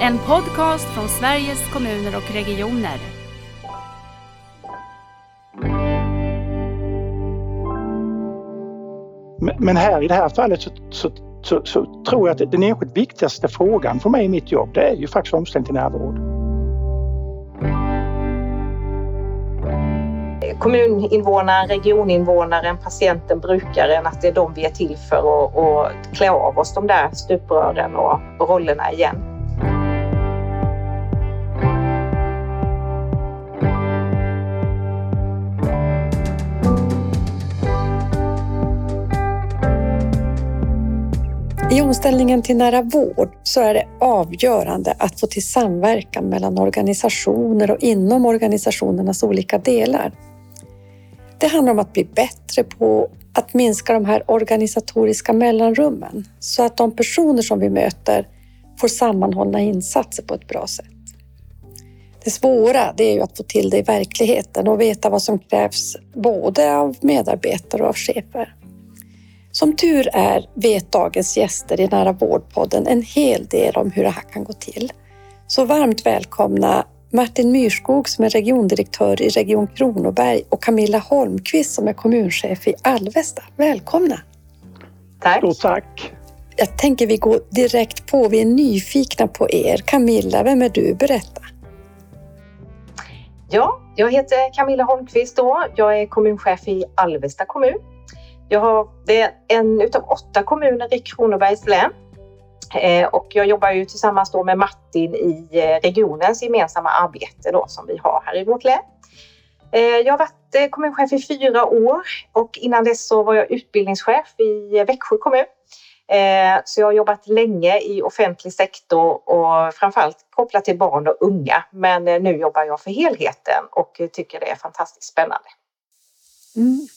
En podcast från Sveriges kommuner och regioner. Men här i det här fallet så, så, så, så tror jag att den enskilt viktigaste frågan för mig i mitt jobb det är ju faktiskt omställning till närvård. kommuninvånaren, regioninvånaren, patienten, brukaren, att det är de vi är till för att, klä av oss de där stuprören och rollerna igen. I omställningen till nära vård så är det avgörande att få till samverkan mellan organisationer och inom organisationernas olika delar. Det handlar om att bli bättre på att minska de här organisatoriska mellanrummen så att de personer som vi möter får sammanhållna insatser på ett bra sätt. Det svåra det är ju att få till det i verkligheten och veta vad som krävs både av medarbetare och av chefer. Som tur är vet dagens gäster i Nära vårdpodden en hel del om hur det här kan gå till. Så varmt välkomna Martin Myrskog som är regiondirektör i Region Kronoberg och Camilla Holmqvist som är kommunchef i Alvesta. Välkomna! Tack! Stort tack! Jag tänker vi går direkt på. Vi är nyfikna på er. Camilla, vem är du? Berätta! Ja, jag heter Camilla Holmqvist då. Jag är kommunchef i Alvesta kommun. Jag har, det är en utav åtta kommuner i Kronobergs län eh, och jag jobbar ju tillsammans då med Martin i eh, regionens gemensamma arbete då som vi har här i vårt län. Eh, jag har varit kommunchef i fyra år och innan dess så var jag utbildningschef i Växjö kommun. Så jag har jobbat länge i offentlig sektor och framförallt kopplat till barn och unga. Men nu jobbar jag för helheten och tycker det är fantastiskt spännande. Mm.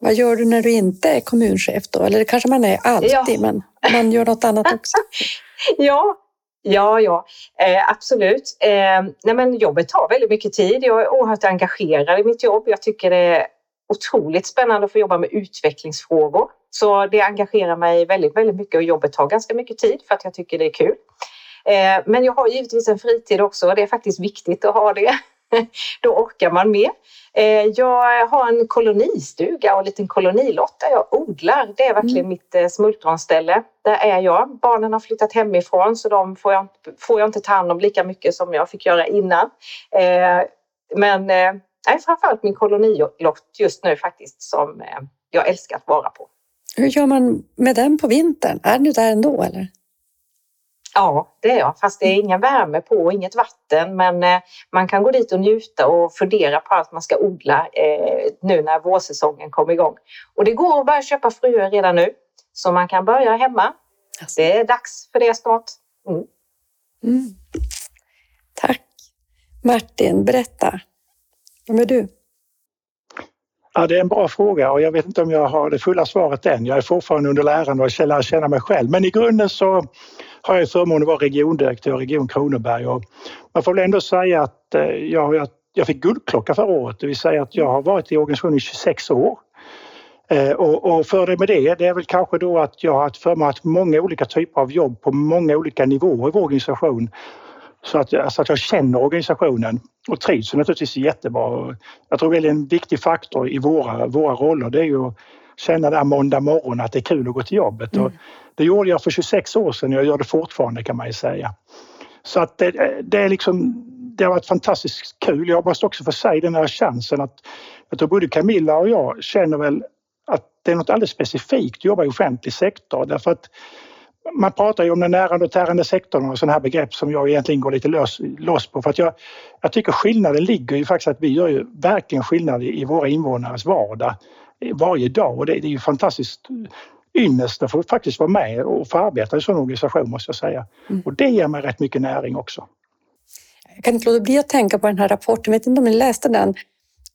Vad gör du när du inte är kommunchef då? Eller det kanske man är alltid, ja. men man gör något annat också? ja, Ja, ja, eh, absolut. Eh, nej, men jobbet tar väldigt mycket tid. Jag är oerhört engagerad i mitt jobb. Jag tycker det är otroligt spännande att få jobba med utvecklingsfrågor. Så det engagerar mig väldigt, väldigt mycket och jobbet tar ganska mycket tid för att jag tycker det är kul. Eh, men jag har givetvis en fritid också och det är faktiskt viktigt att ha det. Då orkar man mer. Eh, jag har en kolonistuga och en liten kolonilott där jag odlar. Det är verkligen mm. mitt eh, smultronställe. Där är jag. Barnen har flyttat hemifrån så de får jag, får jag inte ta hand om lika mycket som jag fick göra innan. Eh, men nej, framförallt min kolonilott just nu faktiskt som jag älskar att vara på. Hur gör man med den på vintern? Är du där ändå eller? Ja, det är jag, fast det är ingen värme på och inget vatten. Men eh, man kan gå dit och njuta och fundera på allt man ska odla eh, nu när vårsäsongen kommer igång. Och det går att börja köpa fröer redan nu, så man kan börja hemma. Det är dags för det snart. Mm. Mm. Tack. Martin, berätta. Vem är du? Ja, det är en bra fråga och jag vet inte om jag har det fulla svaret än. Jag är fortfarande under lärande och lär känna mig själv. Men i grunden så har jag förmånen att vara regiondirektör i Region Kronoberg och man får väl ändå säga att eh, jag, jag, jag fick guldklocka förra året, det vill säga att jag har varit i organisationen i 26 år. Eh, och, och fördel med det, det är väl kanske då att jag har haft förmånen att många olika typer av jobb på många olika nivåer i vår organisation. Så att, alltså att jag känner organisationen och trivs naturligtvis jättebra. Jag tror väl en viktig faktor i våra, våra roller det är ju att känna där måndag morgon att det är kul att gå till jobbet. Mm. Och det gjorde jag för 26 år sedan och jag gör det fortfarande kan man ju säga. Så att det, det är liksom det har varit fantastiskt kul. Jag måste också få säga den här chansen att jag tror både Camilla och jag känner väl att det är något alldeles specifikt att jobba i offentlig sektor därför att man pratar ju om den närande och tärande sektorn och sådana här begrepp som jag egentligen går lite lös, loss på för att jag, jag tycker skillnaden ligger ju faktiskt att vi gör ju verkligen skillnad i, i våra invånares vardag varje dag och det, det är ju fantastiskt ynnest att få faktiskt vara med och få arbeta i en sån organisation måste jag säga. Mm. Och det ger mig rätt mycket näring också. Jag kan inte låta bli att tänka på den här rapporten, jag vet inte om ni läste den?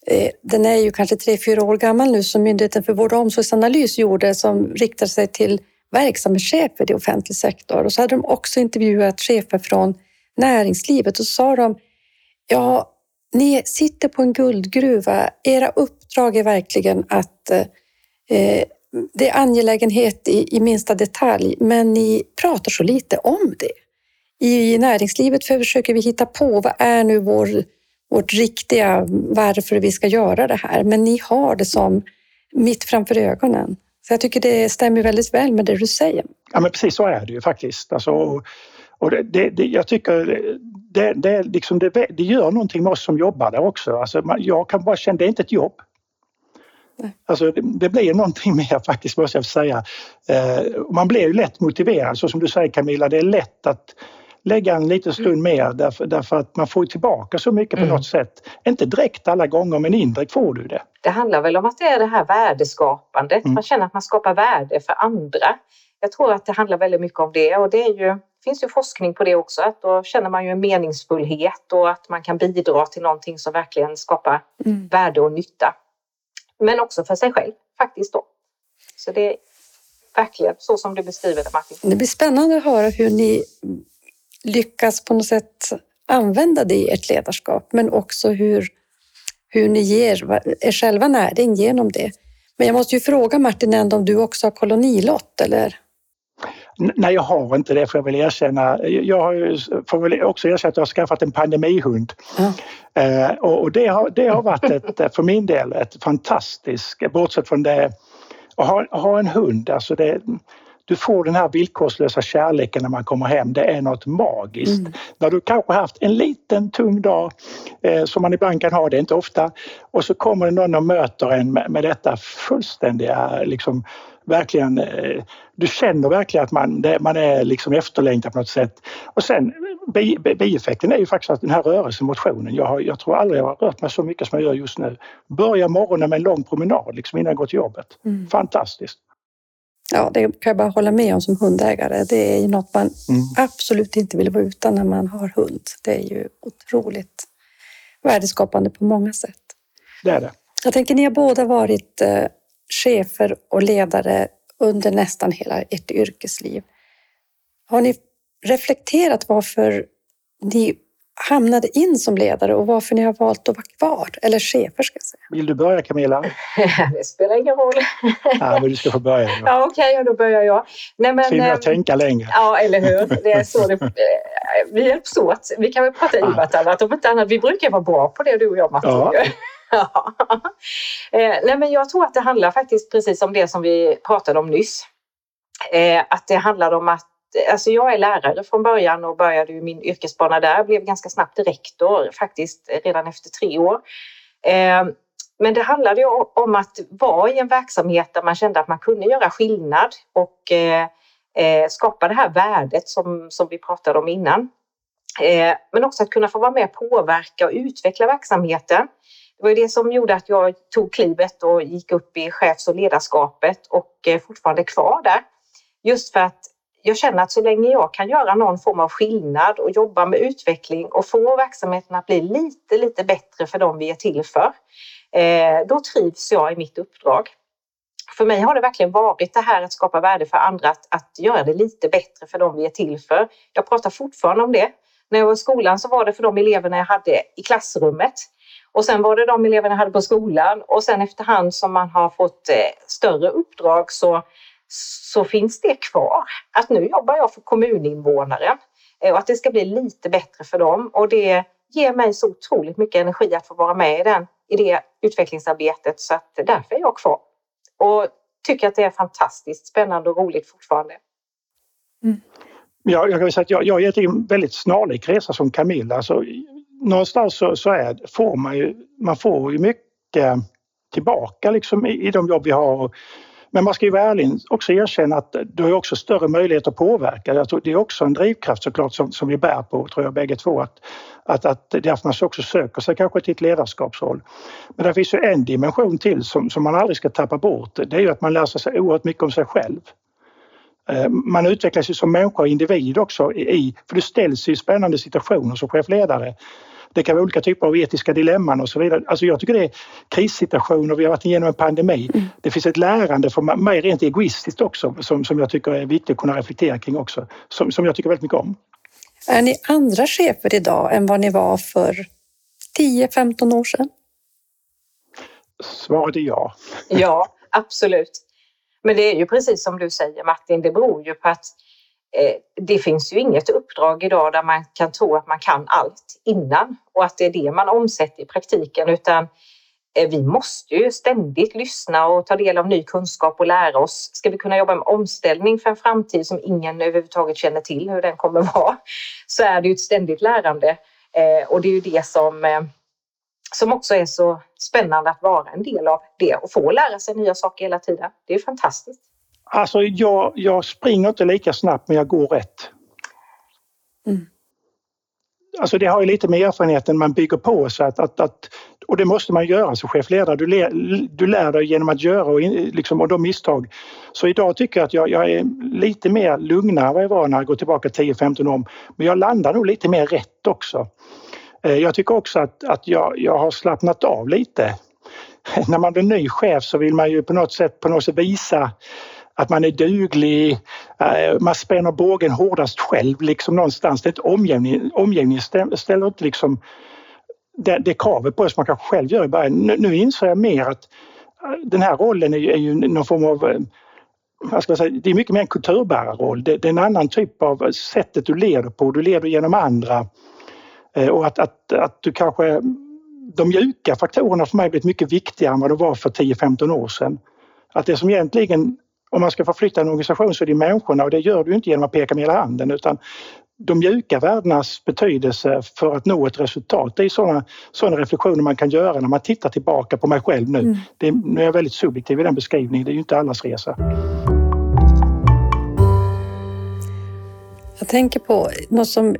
Eh, den är ju kanske tre, fyra år gammal nu som Myndigheten för vård och omsorgsanalys gjorde som riktar sig till verksamhetschefer i offentlig sektor. Och så hade de också intervjuat chefer från näringslivet och så sa de Ja, ni sitter på en guldgruva. Era uppdrag är verkligen att eh, det är angelägenhet i, i minsta detalj, men ni pratar så lite om det. I näringslivet försöker vi hitta på vad är nu vår, vårt riktiga varför vi ska göra det här. Men ni har det som mitt framför ögonen. Så jag tycker det stämmer väldigt väl med det du säger. Ja men precis så är det ju faktiskt. Alltså, och det, det, det, jag tycker det, det, liksom det, det gör någonting med oss som jobbar där också. Alltså, jag kan bara känna, det är inte ett jobb. Alltså det, det blir någonting mer faktiskt måste jag säga. Eh, man blir ju lätt motiverad så som du säger Camilla, det är lätt att lägga en liten stund mer därför, därför att man får tillbaka så mycket på mm. något sätt. Inte direkt alla gånger men indirekt får du det. Det handlar väl om att det är det här värdeskapandet. Mm. Man känner att man skapar värde för andra. Jag tror att det handlar väldigt mycket om det och det är ju finns ju forskning på det också, att då känner man ju en meningsfullhet och att man kan bidra till någonting som verkligen skapar mm. värde och nytta. Men också för sig själv faktiskt då. Så det är verkligen så som du beskriver det Martin. Det blir spännande att höra hur ni lyckas på något sätt använda det i ert ledarskap, men också hur, hur ni ger er själva näring genom det. Men jag måste ju fråga Martin ändå om du också har kolonilott eller? Nej, jag har inte det får jag väl erkänna. Jag får väl också erkänna att jag har skaffat en pandemihund. Mm. Eh, och det har, det har varit ett, för min del ett fantastiskt, bortsett från det, att ha, ha en hund. Alltså det, du får den här villkorslösa kärleken när man kommer hem. Det är något magiskt. Mm. När du kanske haft en liten tung dag eh, som man ibland kan ha, det är inte ofta, och så kommer det någon och möter en med, med detta fullständiga liksom, verkligen, eh, du känner verkligen att man, man är liksom efterlängtad på något sätt. Och sen bieffekten är ju faktiskt att den här rörelsen, motionen, jag, har, jag tror aldrig jag har rört mig så mycket som jag gör just nu. Börja morgonen med en lång promenad liksom innan jag går till jobbet. Mm. Fantastiskt. Ja, det kan jag bara hålla med om som hundägare. Det är ju något man mm. absolut inte vill vara utan när man har hund. Det är ju otroligt värdeskapande på många sätt. Det är det. Jag tänker, ni har båda varit eh, chefer och ledare under nästan hela ert yrkesliv. Har ni reflekterat varför ni hamnade in som ledare och varför ni har valt att vara kvar, eller chefer ska jag säga. Vill du börja Camilla? det spelar ingen roll. ja, men du ska få börja. Ja, Okej, okay, då börjar jag. Nej, men, Finner jag tänka längre. Ja, eller hur. Det är så det, vi hjälps åt. Vi kan väl prata i vartannat om inte annat. Vi brukar vara bra på det du och jag Martin. Ja. Ja. Eh, nej, men jag tror att det handlar faktiskt precis om det som vi pratade om nyss. Eh, att det handlar om att Alltså jag är lärare från början och började min yrkesbana där. Blev ganska snabbt rektor faktiskt redan efter tre år. Ehm, men det handlade ju om att vara i en verksamhet där man kände att man kunde göra skillnad och eh, eh, skapa det här värdet som, som vi pratade om innan. Eh, men också att kunna få vara med och påverka och utveckla verksamheten. Det var ju det som gjorde att jag tog klivet och gick upp i chefs och ledarskapet och är fortfarande kvar där. Just för att jag känner att så länge jag kan göra någon form av skillnad och jobba med utveckling och få verksamheten att bli lite, lite bättre för dem vi är till för, eh, då trivs jag i mitt uppdrag. För mig har det verkligen varit det här att skapa värde för andra, att, att göra det lite bättre för dem vi är till för. Jag pratar fortfarande om det. När jag var i skolan så var det för de eleverna jag hade i klassrummet. Och sen var det de eleverna jag hade på skolan och sen efterhand som man har fått eh, större uppdrag så, så finns det kvar. Att nu jobbar jag för kommuninvånare eh, och att det ska bli lite bättre för dem och det ger mig så otroligt mycket energi att få vara med i, den, i det utvecklingsarbetet så att därför är jag kvar. Och tycker att det är fantastiskt spännande och roligt fortfarande. Mm. Ja, jag kan säga att jag, jag gett en väldigt snarlik resa som Camilla. Alltså, någonstans så, så är, får man ju, man får ju mycket tillbaka liksom i, i de jobb vi har. Men man ska ju vara ärlig också erkänna att du har också större möjlighet att påverka. Jag tror det är också en drivkraft såklart som, som vi bär på, tror jag bägge två. Att, att, att därför man också söker sig kanske till ett ledarskapsroll. Men det finns ju en dimension till som, som man aldrig ska tappa bort. Det är ju att man lär sig oerhört mycket om sig själv. Eh, man utvecklas ju som människa och individ också i, för du ställs i spännande situationer som chefledare det kan vara olika typer av etiska dilemman och så vidare. Alltså jag tycker det är krissituationer, vi har varit igenom en pandemi. Mm. Det finns ett lärande för mig rent egoistiskt också som, som jag tycker är viktigt att kunna reflektera kring också. Som, som jag tycker väldigt mycket om. Är ni andra chefer idag än vad ni var för 10-15 år sedan? Svaret är ja. Ja, absolut. Men det är ju precis som du säger Martin, det beror ju på att Eh, det finns ju inget uppdrag idag där man kan tro att man kan allt innan och att det är det man omsätter i praktiken utan eh, vi måste ju ständigt lyssna och ta del av ny kunskap och lära oss. Ska vi kunna jobba med omställning för en framtid som ingen överhuvudtaget känner till hur den kommer vara så är det ju ett ständigt lärande eh, och det är ju det som som också är så spännande att vara en del av det och få lära sig nya saker hela tiden. Det är fantastiskt. Alltså jag, jag springer inte lika snabbt men jag går rätt. Mm. Alltså det har ju lite med erfarenheten man bygger på sig att, att, att, och det måste man göra som chefledare. Du, lär, du lär dig genom att göra och, liksom, och de misstag. Så idag tycker jag att jag, jag är lite mer lugnare än vad jag var när jag går tillbaka 10-15 år. Men jag landar nog lite mer rätt också. Eh, jag tycker också att, att jag, jag har slappnat av lite. När man blir ny chef så vill man ju på något sätt, på något sätt visa att man är duglig, eh, man spänner bågen hårdast själv liksom någonstans. Det är ett omgivning, omgivningen ställer inte liksom det, det kravet på sig som man kanske själv gör i början. Nu, nu inser jag mer att eh, den här rollen är ju, är ju någon form av eh, vad ska jag säga, det är mycket mer en kulturbärarroll. Det, det är en annan typ av sättet du leder på. Du leder genom andra. Eh, och att, att, att du kanske... De mjuka faktorerna för mig har blivit mycket viktigare än vad de var för 10-15 år sedan. Att det som egentligen, om man ska förflytta en organisation så är det människorna och det gör du inte genom att peka med hela handen utan de mjuka värdenas betydelse för att nå ett resultat. Det är sådana, sådana reflektioner man kan göra när man tittar tillbaka på mig själv nu. Mm. Det, nu är jag väldigt subjektiv i den beskrivningen, det är ju inte allas resa. Jag tänker på något som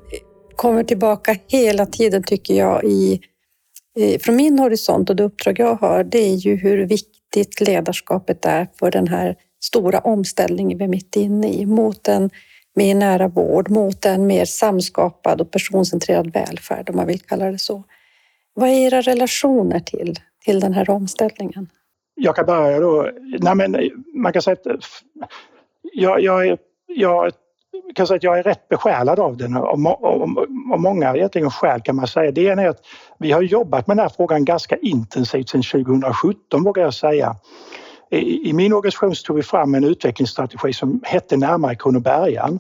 kommer tillbaka hela tiden tycker jag i, från min horisont och det uppdrag jag har, det är ju hur viktigt ledarskapet är för den här stora omställning vi är mitt inne i mot en mer nära vård, mot en mer samskapad och personcentrerad välfärd om man vill kalla det så. Vad är era relationer till, till den här omställningen? Jag kan börja då. Nej, men man kan säga att jag, jag, jag kan säga att jag är rätt besjälad av den av många egentligen skäl kan man säga. Det ena är att vi har jobbat med den här frågan ganska intensivt sedan 2017 vågar jag säga. I, min organisation tog vi fram en utvecklingsstrategi som hette Närmare Kronobergaren.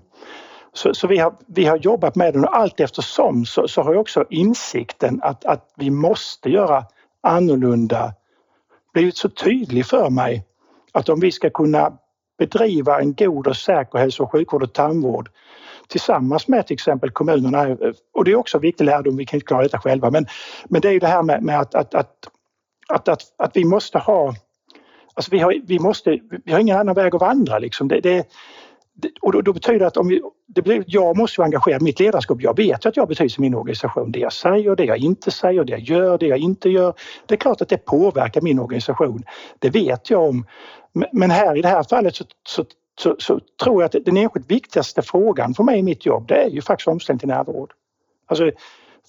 Så, så, vi, har, vi har jobbat med den och allt eftersom så, så har också insikten att, att vi måste göra annorlunda blivit så tydlig för mig att om vi ska kunna bedriva en god och säker hälso och sjukvård och tandvård tillsammans med till exempel kommunerna. Och det är också en viktig lärdom, vi kan inte klara detta själva, men, men det är ju det här med, med att, att, att, att, att, att vi måste ha Alltså vi har, vi, måste, vi har ingen annan väg att vandra. Liksom. Det, det, och då, då, betyder det att om vi, det blir, jag måste engagera mitt ledarskap. Jag vet att jag betyder i min organisation. Det jag säger, det jag inte säger, det jag gör, det jag inte gör. Det är klart att det påverkar min organisation. Det vet jag om. Men här i det här fallet så, så, så, så tror jag att den enskilt viktigaste frågan för mig i mitt jobb det är ju faktiskt omställning till närvård. Alltså,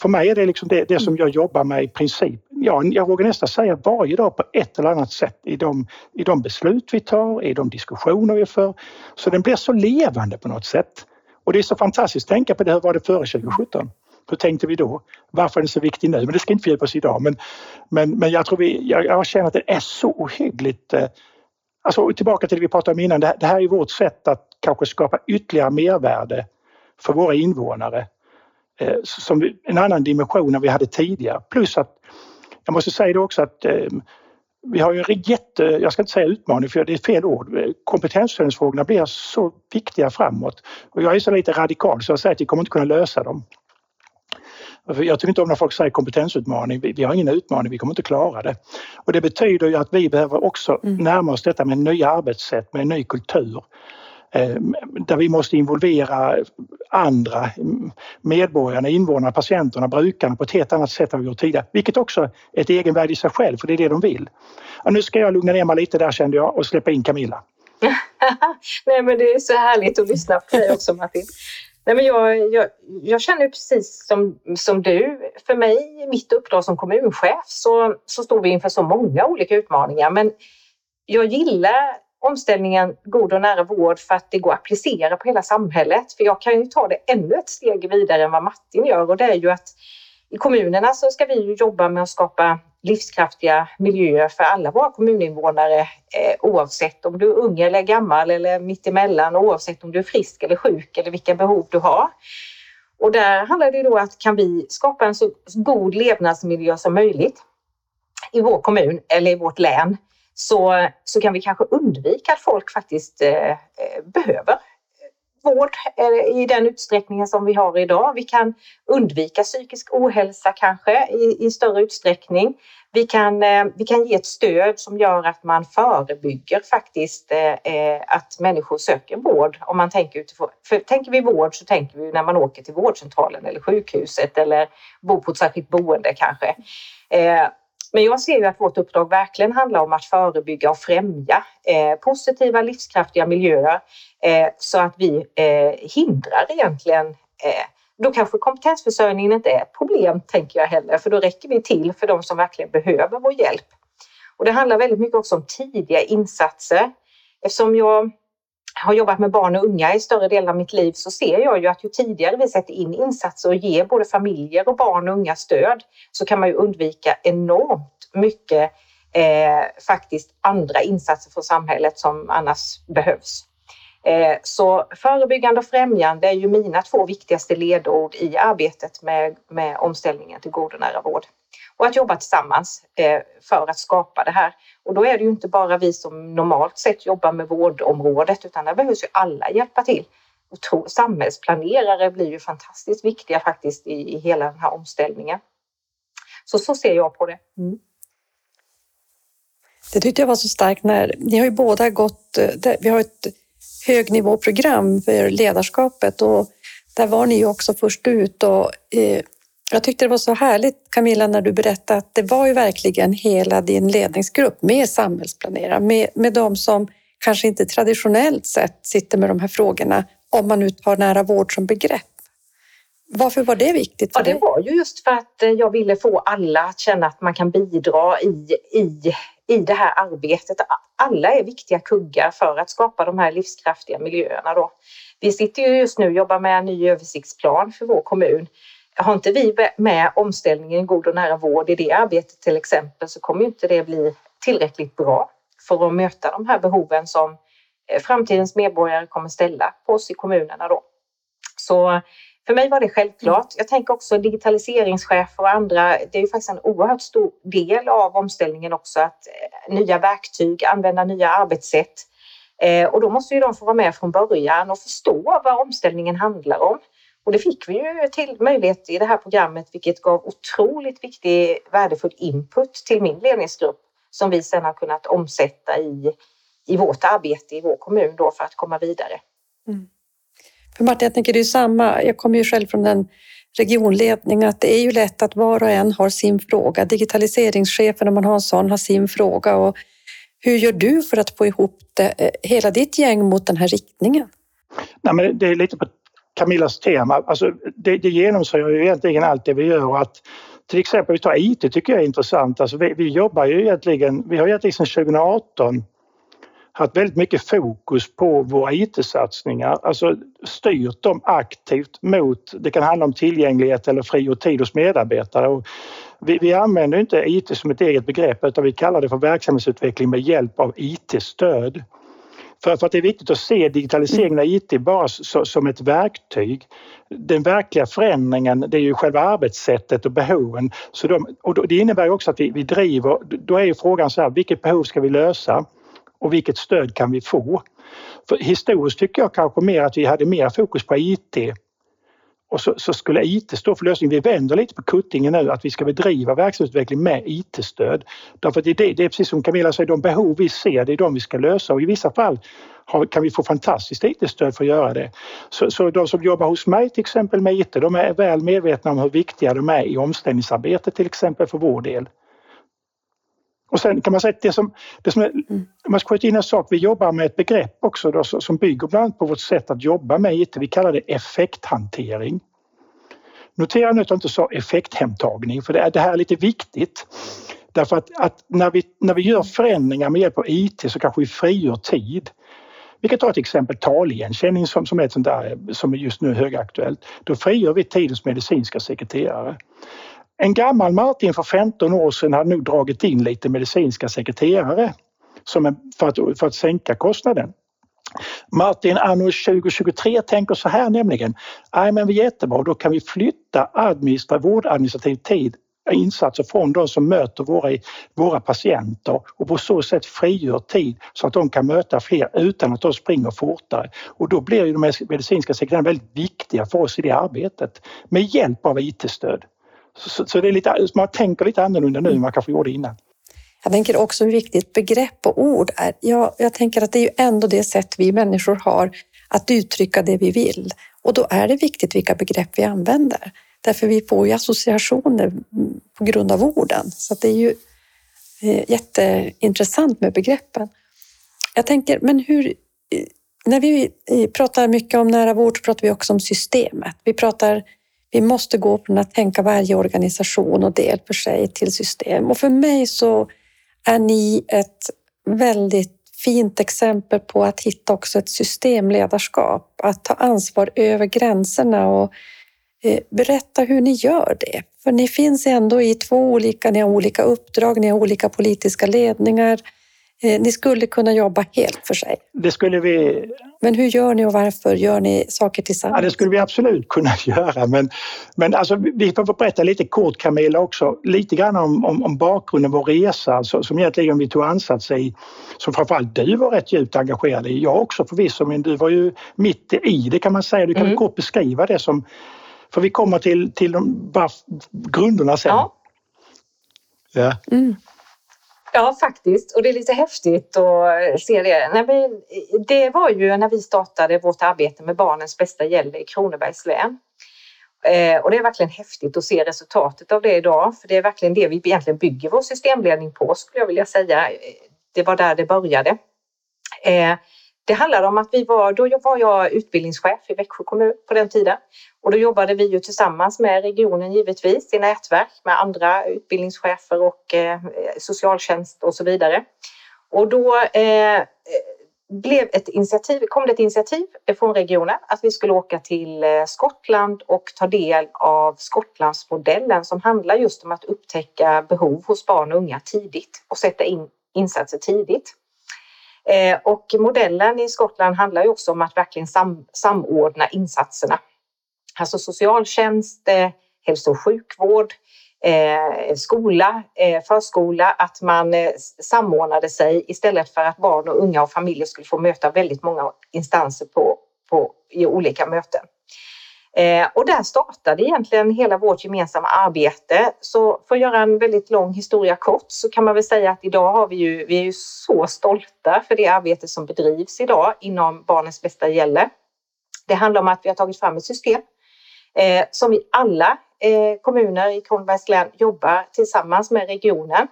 för mig är det liksom det, det, som jag jobbar med i princip. Ja, jag vågar nästan säga varje dag på ett eller annat sätt i de, i de beslut vi tar, i de diskussioner vi för. Så den blir så levande på något sätt. Och det är så fantastiskt att tänka på det, hur var det före 2017? Hur tänkte vi då? Varför är den så viktig nu? Men det ska inte fördjupa oss idag. Men, men, men jag tror vi, jag, jag känner att det är så ohyggligt eh, Alltså tillbaka till det vi pratade om innan, det här är vårt sätt att kanske skapa ytterligare mervärde för våra invånare. Eh, som en annan dimension än vi hade tidigare. Plus att jag måste säga det också att eh, vi har ju en jätte, jag ska inte säga utmaning för det är fel ord, kompetenshöjningsfrågorna blir så viktiga framåt. Och jag är så lite radikal så jag säger att vi kommer inte kunna lösa dem. Jag tycker inte om när folk säger kompetensutmaning. Vi, vi, har ingen utmaning, vi kommer inte klara det. Och det betyder ju att vi behöver också mm. närma oss detta med nya arbetssätt, med en ny kultur. Eh, där vi måste involvera andra, medborgarna, invånarna, patienterna, brukarna på ett helt annat sätt än vi gjort tidigare. Vilket också är ett egenvärde i sig själv, för det är det de vill. Och nu ska jag lugna ner mig lite där kände jag och släppa in Camilla. Nej men det är så härligt att lyssna på dig också Martin. Nej, men jag, jag, jag känner precis som, som du. För mig, i mitt uppdrag som kommunchef, så, så står vi inför så många olika utmaningar. Men jag gillar omställningen god och nära vård för att det går att applicera på hela samhället. För jag kan ju ta det ännu ett steg vidare än vad Martin gör och det är ju att i kommunerna så ska vi ju jobba med att skapa livskraftiga miljöer för alla våra kommuninvånare eh, oavsett om du är ung eller gammal eller mittemellan oavsett om du är frisk eller sjuk eller vilka behov du har. Och där handlar det då att kan vi skapa en så god levnadsmiljö som möjligt i vår kommun eller i vårt län så, så kan vi kanske undvika att folk faktiskt eh, eh behöver vård eh, i den utsträckningen som vi har idag. Vi kan undvika psykisk ohälsa kanske i, i större utsträckning. Vi kan, eh, vi kan ge ett stöd som gör att man förebygger faktiskt eh, eh att människor söker vård. Om man tänker utifrån, för tänker vi vård så tänker vi när man åker till vårdcentralen eller sjukhuset eller bor på ett särskilt boende kanske. Men jag ser ju att vårt uppdrag verkligen handlar om att förebygga och främja eh, positiva livskraftiga miljöer eh, så att vi eh, hindrar egentligen eh, då kanske kompetensförsörjningen inte är ett problem, tänker jag heller, för då räcker vi till för de som verkligen behöver vår hjälp. Och det handlar väldigt mycket också om tidiga insatser. Eftersom jag har jobbat med barn och unga i större delen av mitt liv så ser jag ju att ju tidigare vi sätter in insatser och ger både familjer och barn och unga stöd så kan man ju undvika enormt mycket eh, faktiskt andra insatser från samhället som annars behövs. Eh, så förebyggande och främjande är ju mina två viktigaste ledord i arbetet med, med omställningen till god och nära vård och att jobba tillsammans eh, för att skapa det här. Och då är det ju inte bara vi som normalt sett jobbar med vårdområdet utan där behövs ju alla hjälpa till. Och tro, samhällsplanerare blir ju fantastiskt viktiga faktiskt i, i hela den här omställningen. Så så ser jag på det. Mm. Det tyckte jag var så starkt när ni har ju båda gått, eh, vi har ett högnivåprogram för ledarskapet och där var ni ju också först ut och eh, jag tyckte det var så härligt Camilla när du berättade att det var ju verkligen hela din ledningsgrupp med samhällsplanerare, med, med de som kanske inte traditionellt sett sitter med de här frågorna om man nu tar nära vård som begrepp. Varför var det viktigt? Ja, det var ju just för att eh, jag ville få alla att känna att man kan bidra i, i, i det här arbetet. Alla är viktiga kuggar för att skapa de här livskraftiga miljöerna. Då. Vi sitter ju just nu och jobbar med en ny översiktsplan för vår kommun har inte vi med omställningen i god och nära vård i det arbetet till exempel så kommer inte det bli tillräckligt bra för att möta de här behoven som eh, framtidens medborgare kommer ställa på oss i kommunerna då. Så för mig var det självklart. Jag tänker också digitaliseringschefer och andra. Det är ju faktiskt en oerhört stor del av omställningen också att eh, nya verktyg, använda nya arbetssätt. Eh, och då måste ju de få vara med från början och förstå vad omställningen handlar om. Och det fick vi ju till möjlighet i det här programmet, vilket gav otroligt viktig värdefull input till min ledningsgrupp som vi sedan har kunnat omsätta i, i vårt arbete i vår kommun då för att komma vidare. Mm. För Martin, jag tänker det är samma. Jag kommer ju själv från en regionledning att det är ju lätt att var och en har sin fråga. Digitaliseringschefen, om man har en sån, har sin fråga. Och hur gör du för att få ihop det, eh, hela ditt gäng mot den här riktningen? Nej, men det är lite på Camillas tema, alltså det, det genomsyrar ju egentligen allt det vi gör. Att, till exempel vi tar IT tycker jag är intressant. Alltså vi, vi jobbar ju egentligen, vi har egentligen sedan 2018 haft väldigt mycket fokus på våra IT-satsningar, alltså styrt dem aktivt mot, det kan handla om tillgänglighet eller fri och tid hos medarbetare. Och vi, vi använder inte IT som ett eget begrepp utan vi kallar det för verksamhetsutveckling med hjälp av IT-stöd. För, för att det är viktigt att se digitaliseringen av IT bara så, som ett verktyg. Den verkliga förändringen det är ju själva arbetssättet och behoven. Så de, och det innebär också att vi, vi driver, då är ju frågan så här, vilket behov ska vi lösa? Och vilket stöd kan vi få? För historiskt tycker jag kanske mer att vi hade mer fokus på IT och så, så, skulle IT stå för lösningen. Vi vänder lite på kuttingen nu att vi ska bedriva verksamhetsutveckling med IT-stöd. Därför att det, det, är precis som Camilla säger, de behov vi ser det är de vi ska lösa och i vissa fall har, kan vi få fantastiskt IT-stöd för att göra det. Så, så, de som jobbar hos mig till exempel med IT, de är väl medvetna om hur viktiga de är i omställningsarbetet till exempel för vår del. Och sen kan man säga att det som, det som är, mm. man ska skjuta in en sak, vi jobbar med ett begrepp också då, som bygger bland annat på vårt sätt att jobba med IT. Vi kallar det effekthantering. Notera nu att jag inte sa effekthemtagning för det, är, det här är lite viktigt. Därför att, att, när, vi, när vi gör förändringar med hjälp av IT så kanske vi frigör tid. Vi kan ta ett exempel taligenkänning som, som är ett sånt där som är just nu högaktuellt. Då frigör vi tid hos medicinska sekreterare. En gammal Martin för 15 år sedan hade nog dragit in lite medicinska sekreterare som en, för, att, för att sänka kostnaden. Martin anno 2023 tänker så här nämligen. Nej men vi är jättebra, då kan vi flytta administrativ, vårdadministrativ tid insatser från de som möter våra, våra patienter och på så sätt frigör tid så att de kan möta fler utan att de springer fortare. Och då blir ju de medicinska sekreterarna väldigt viktiga för oss i det arbetet med hjälp av IT-stöd. Så, så, det är lite, man tänker lite annorlunda nu än man kanske gjorde innan. Jag tänker också hur viktigt begrepp och ord är. Jag, jag tänker att det är ju ändå det sätt vi människor har att uttrycka det vi vill. Och då är det viktigt vilka begrepp vi använder. Därför vi får ju associationer på grund av orden. Så det är ju eh, jätteintressant med begreppen. Jag tänker, men hur... Eh, när vi eh, pratar mycket om nära vård så pratar vi också om systemet. Vi pratar vi måste gå från att tänka varje organisation och del för sig till system. Och för mig så är ni ett väldigt fint exempel på att hitta också ett systemledarskap, att ta ansvar över gränserna och eh, berätta hur ni gör det. För ni finns ändå i två olika, ni har olika uppdrag, ni har olika politiska ledningar. Eh, ni skulle kunna jobba helt för sig. Det skulle vi... Men hur gör ni och varför gör ni saker tillsammans? Ja, det skulle vi absolut kunna göra. Men, men alltså, vi får berätta lite kort Camilla också, lite grann om, om, om bakgrunden, vår resa alltså, som egentligen vi tog ansats i, som framförallt du var rätt djupt engagerad i. Jag också förvisso, men du var ju mitt i det kan man säga. Du kan mm. kort beskriva det som, för vi kommer till, till de, grunderna sen. Ja. ja. Mm. Ja, faktiskt. Och det är lite häftigt att se det. När vi, det var ju när vi startade vårt arbete med Barnens bästa gäller i Kronobergs län. Eh, och det är verkligen häftigt att se resultatet av det idag, för det är verkligen det vi egentligen bygger vår systemledning på, skulle jag vilja säga. Det var där det började. Eh, det handlade om att vi var, då var jag utbildningschef i Växjö kommun på den tiden. Och då jobbade vi ju tillsammans med regionen givetvis i nätverk med andra utbildningschefer och eh, socialtjänst och så vidare. Och då eh, blev ett initiativ, kom det ett initiativ från regionen att vi skulle åka till eh, Skottland och ta del av Skottlandsmodellen som handlar just om att upptäcka behov hos barn och unga tidigt och sätta in insatser tidigt. Eh, och modellen i Skottland handlar ju också om att verkligen sam samordna insatserna. Alltså socialtjänst, eh, hälso och sjukvård, eh, skola, eh, förskola, att man eh, samordnade sig istället för att barn och unga och familjer skulle få möta väldigt många instanser på, på, i olika möten. Eh, och där startade egentligen hela vårt gemensamma arbete. Så för att göra en väldigt lång historia kort så kan man väl säga att idag har vi ju, vi är ju så stolta för det arbete som bedrivs idag inom Barnens bästa gäller. Det handlar om att vi har tagit fram ett system eh, som vi alla eh, kommuner i Kronobergs län jobbar tillsammans med regionen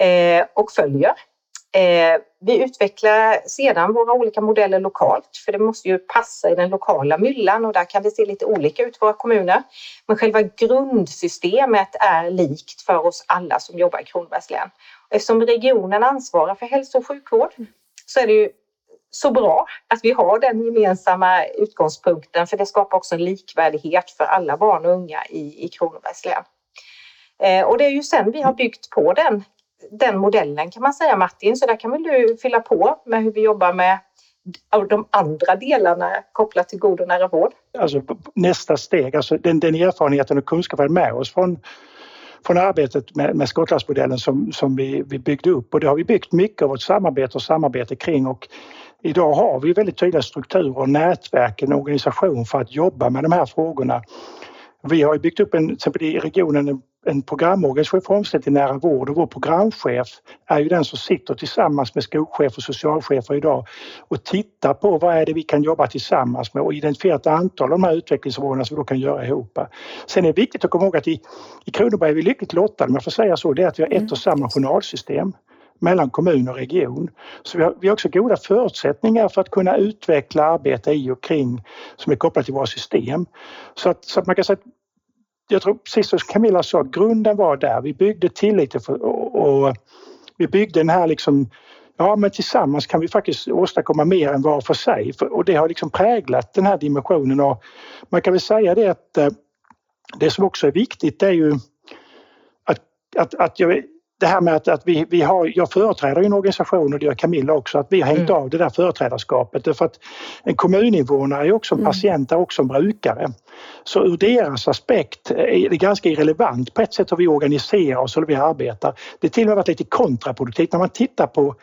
eh, och följer. Eh, vi utvecklar sedan våra olika modeller lokalt, för det måste ju passa i den lokala myllan och där kan det se lite olika ut i våra kommuner. Men själva grundsystemet är likt för oss alla som jobbar i Kronobergs län. Eftersom regionen ansvarar för hälso och sjukvård så är det ju så bra att vi har den gemensamma utgångspunkten, för det skapar också en likvärdighet för alla barn och unga i, i Kronobergs län. Eh, och det är ju sen vi har byggt på den den modellen kan man säga Martin, så där kan väl du fylla på med hur vi jobbar med de andra delarna kopplat till god och nära vård? Alltså nästa steg, alltså den, den erfarenheten och kunskapen med oss från, från arbetet med, med Skottlandsmodellen som, som vi, vi byggde upp och det har vi byggt mycket av vårt samarbete och samarbete kring och idag har vi väldigt tydliga strukturer och nätverk, en organisation för att jobba med de här frågorna. Vi har byggt upp en, till exempel i regionen en programorganisation omställning till nära vård och vår programchef är ju den som sitter tillsammans med skolchefer och socialchefer idag och tittar på vad är det vi kan jobba tillsammans med och identifiera ett antal av de här utvecklingsområdena som vi då kan göra ihop. Sen är det viktigt att komma ihåg att i, i Kronoberg är vi lyckligt lottade, om jag får säga så, det är att vi har ett och samma journalsystem mellan kommun och region. Så vi har, vi har också goda förutsättningar för att kunna utveckla arbete i och kring som är kopplat till våra system. Så att, så att man kan säga att jag tror precis som Camilla sa, grunden var där. Vi byggde tilliten och, och vi byggde den här liksom Ja, men tillsammans kan vi faktiskt åstadkomma mer än var för sig och det har liksom präglat den här dimensionen och man kan väl säga det att eh, det som också är viktigt är ju att, att jag, det här med att, att vi, vi har, jag företräder en organisation och det gör Camilla också, att vi har hängt mm. av det där företrädarskapet. Därför att en kommuninvånare är också en mm. patient, är också en brukare. Så ur deras aspekt är det ganska irrelevant på ett sätt hur vi organiserar oss och hur vi arbetar. Det till och med varit lite kontraproduktivt när man tittar på,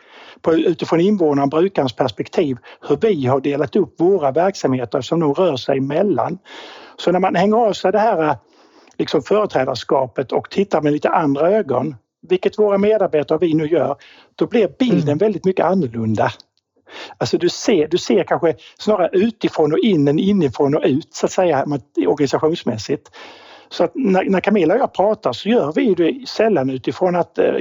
på utifrån invånaren, brukarens perspektiv, hur vi har delat upp våra verksamheter som nog rör sig emellan. Så när man hänger av sig det här liksom företrädarskapet och tittar med lite andra ögon vilket våra medarbetare och vi nu gör, då blir bilden mm. väldigt mycket annorlunda. Alltså du ser, du ser kanske snarare utifrån och in än inifrån och ut så att säga organisationsmässigt. Så att när, när Camilla och jag pratar så gör vi det sällan utifrån att eh,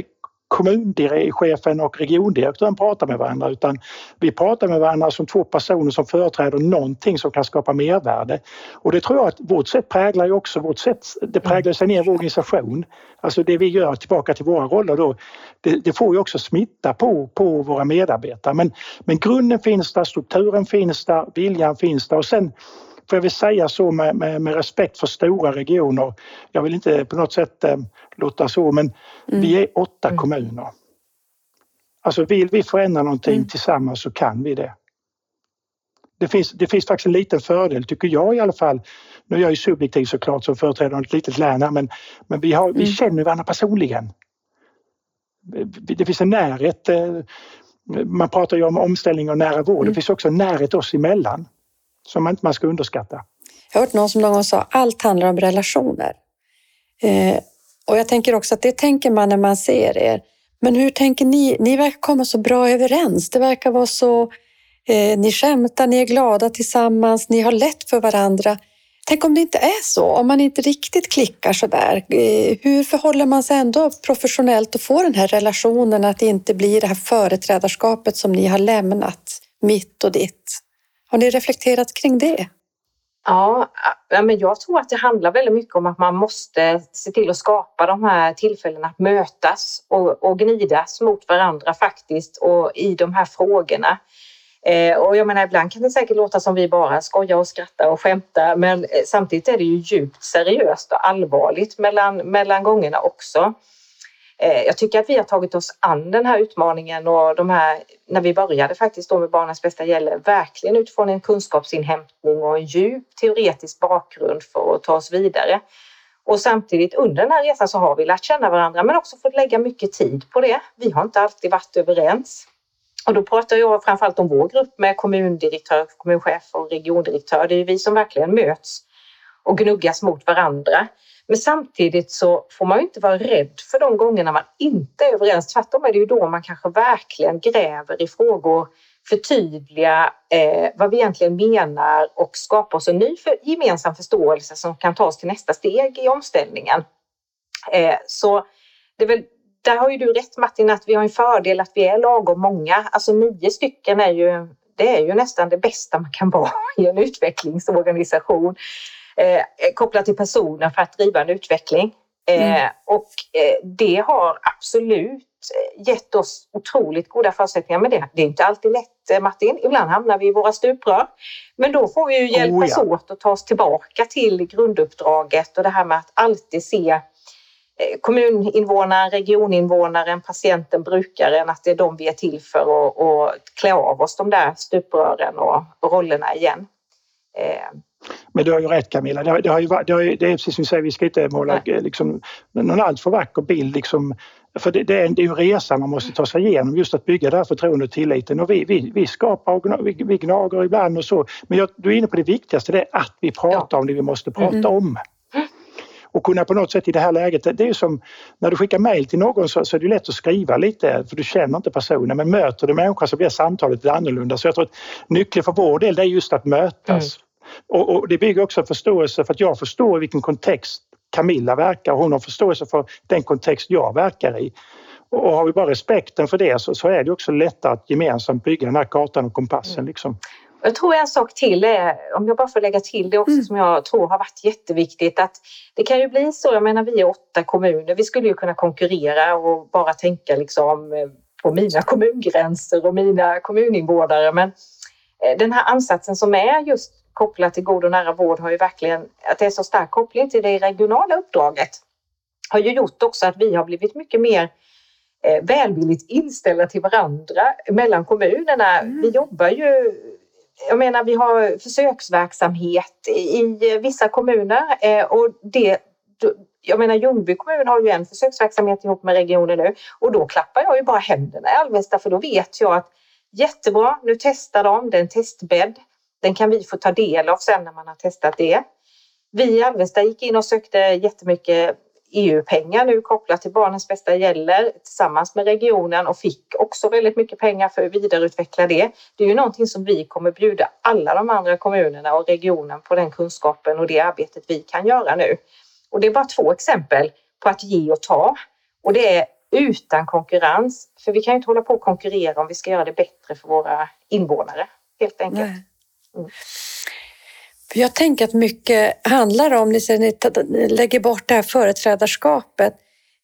kommunchefen och regiondirektören pratar med varandra utan vi pratar med varandra som två personer som företräder någonting som kan skapa mervärde. Och det tror jag att vårt sätt präglar ju också vårt sätt, det präglar sig ner i vår organisation. Alltså det vi gör tillbaka till våra roller då, det, det, får ju också smitta på, på våra medarbetare. Men, men grunden finns där, strukturen finns där, viljan finns där och sen får jag väl säga så med, med, med, respekt för stora regioner. Jag vill inte på något sätt eh, låta så men mm. vi är åtta mm. kommuner. Alltså vill vi förändra någonting mm. tillsammans så kan vi det. Det finns, det finns faktiskt en liten fördel, tycker jag i alla fall. Nu är jag ju subjektiv såklart som företrädare ett litet län men, men vi, har, vi mm. känner varandra personligen. Det finns en närhet. Eh, man pratar ju om omställning och nära vård. Det finns också en närhet oss emellan som man inte ska underskatta. Jag har hört någon som någon gång sa allt handlar om relationer. Eh, och jag tänker också att det tänker man när man ser er. Men hur tänker ni? Ni verkar komma så bra överens. Det verkar vara så... Eh, ni skämtar, ni är glada tillsammans, ni har lätt för varandra. Tänk om det inte är så, om man inte riktigt klickar så där. Eh, hur förhåller man sig ändå professionellt och får den här relationen att det inte blir det här företrädarskapet som ni har lämnat, mitt och ditt? Har ni reflekterat kring det? Ja, men jag tror att det handlar väldigt mycket om att man måste se till att skapa de här tillfällena att mötas och, och gnidas mot varandra faktiskt och i de här frågorna. Eh, och jag menar, ibland kan det säkert låta som vi bara skojar och skrattar och skämtar, men eh, samtidigt är det ju djupt seriöst och allvarligt mellan, mellan gångerna också. Eh, jag tycker att vi har tagit oss an den här utmaningen och de här, när vi började faktiskt då med Barnens bästa gäller, verkligen utifrån en kunskapsinhämtning och en djup teoretisk bakgrund för att ta oss vidare. Och samtidigt under den här resan så har vi lärt känna varandra men också fått lägga mycket tid på det. Vi har inte alltid varit överens. Och då pratar jag framförallt om vår grupp med kommundirektör, kommunchef och regiondirektör. Det är vi som verkligen möts och gnuggas mot varandra. Men samtidigt så får man ju inte vara rädd för de gångerna man inte är överens. Tvärtom är det ju då man kanske verkligen gräver i frågor, förtydliga eh, vad vi egentligen menar och skapa oss en ny för, gemensam förståelse som kan ta oss till nästa steg i omställningen. Eh, så det är väl, där har ju du rätt Martin att vi har en fördel att vi är lagom många. Alltså nio stycken är ju, det är ju nästan det bästa man kan vara i en utvecklingsorganisation eh, kopplat till personer för att driva en utveckling. Eh, mm. Och eh, det har absolut gett oss otroligt goda förutsättningar. Men det, det är inte alltid lätt, eh, Martin. Ibland hamnar vi i våra stuprör. Men då får vi ju hjälpas oh, ja. åt att ta oss tillbaka till grunduppdraget och det här med att alltid se eh, kommuninvånaren, regioninvånaren, patienten, brukaren, att det är de vi är till för och klä av oss de där stuprören och, och rollerna igen. Eh, men du har ju rätt Camilla, det, har, det, har ju, det, har ju, det är precis som du säger, vi ska inte måla liksom, någon alltför vacker bild. Liksom, för det, det, är, det är ju en resa man måste ta sig igenom just att bygga det här förtroendet och tilliten. Och vi, vi, vi skapar och vi, vi gnager ibland och så. Men jag, du är inne på det viktigaste, det är att vi pratar ja. om det vi måste prata mm. om och kunna på något sätt i det här läget, det är ju som när du skickar mejl till någon så, så, är det lätt att skriva lite för du känner inte personen men möter du människan så blir samtalet annorlunda. Så jag tror att nyckeln för vår del det är just att mötas. Mm. Och, och, det bygger också förståelse för att jag förstår i vilken kontext Camilla verkar och hon har förståelse för den kontext jag verkar i. Och har vi bara respekten för det så, så är det också lättare att gemensamt bygga den här kartan och kompassen. Mm. Liksom. Jag tror en sak till är, om jag bara får lägga till det också mm. som jag tror har varit jätteviktigt, att det kan ju bli så, jag menar vi är åtta kommuner, vi skulle ju kunna konkurrera och bara tänka liksom på mina kommungränser och mina kommuninvånare, men eh, den här ansatsen som är just kopplat till god och nära vård har ju verkligen, att det är så stark koppling till det regionala uppdraget. har ju gjort också att vi har blivit mycket mer eh, välvilligt inställda till varandra mellan kommunerna. Mm. Vi jobbar ju jag menar, vi har försöksverksamhet i vissa kommuner eh, och det jag menar Ljungby kommun har ju en försöksverksamhet ihop med regionen nu och då klappar jag ju bara händerna i Alvesta för då vet jag att jättebra, nu testar de, det är en testbädd. Den kan vi få ta del av sen när man har testat det. Vi i Alvesta gick in och sökte jättemycket EU-pengar nu kopplat till Barnens bästa gäller tillsammans med regionen och fick också väldigt mycket pengar för att vidareutveckla det. Det är ju någonting som vi kommer bjuda alla de andra kommunerna och regionen på den kunskapen och det arbetet vi kan göra nu. Och det är bara två exempel på att ge och ta. Och det är utan konkurrens. För vi kan ju inte hålla på och konkurrera om vi ska göra det bättre för våra invånare. Helt enkelt. Mm. Jag tänker att mycket handlar om, ni säger, ni lägger bort det här företrädarskapet.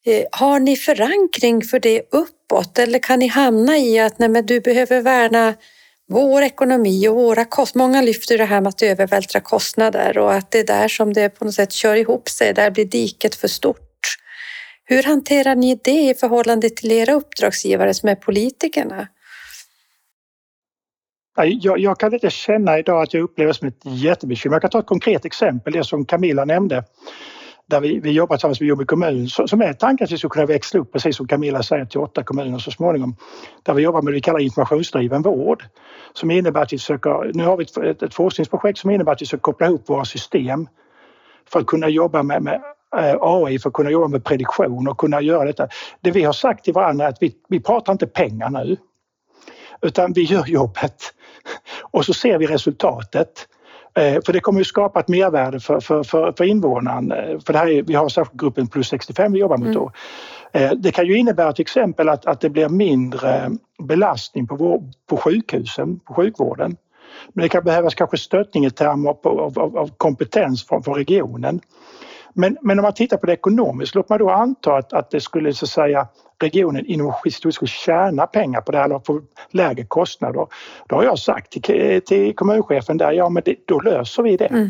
Eh, har ni förankring för det uppåt eller kan ni hamna i att nej, men du behöver värna vår ekonomi och våra kostnader. Många lyfter det här med att övervältra kostnader och att det är där som det på något sätt kör ihop sig. Där blir diket för stort. Hur hanterar ni det i förhållande till era uppdragsgivare som är politikerna? Jag, jag, kan inte känna idag att jag upplever det som ett jättebekymmer. Jag kan ta ett konkret exempel, det som Camilla nämnde där vi, vi jobbar tillsammans med Ljungby kommun som är tanken att vi ska kunna växla upp, precis som Camilla säger, till åtta kommuner så småningom. Där vi jobbar med det vi kallar informationsdriven vård. Som innebär att vi försöker, nu har vi ett, ett forskningsprojekt som innebär att vi ska koppla ihop våra system för att kunna jobba med, med eh, AI för att kunna jobba med prediktion och kunna göra detta. Det vi har sagt till varandra är att vi, vi pratar inte pengar nu utan vi gör jobbet och så ser vi resultatet. Eh, för det kommer att skapa ett mervärde för, för, för, för invånaren. Eh, för det här är, vi har särskilt gruppen plus 65 vi jobbar mot då. Mm. Det kan ju innebära till exempel att, att det blir mindre belastning på, vår, på sjukhusen, på sjukvården. Men det kan behövas kanske stöttning i termer av, av, av kompetens från, från regionen. Men, men om man tittar på det ekonomiskt, låt mig då anta att, att det skulle så att säga regionen inom skulle tjäna pengar på det här eller få lägre kostnader. Då har jag sagt till, till kommunchefen där, ja men det, då löser vi det. Mm.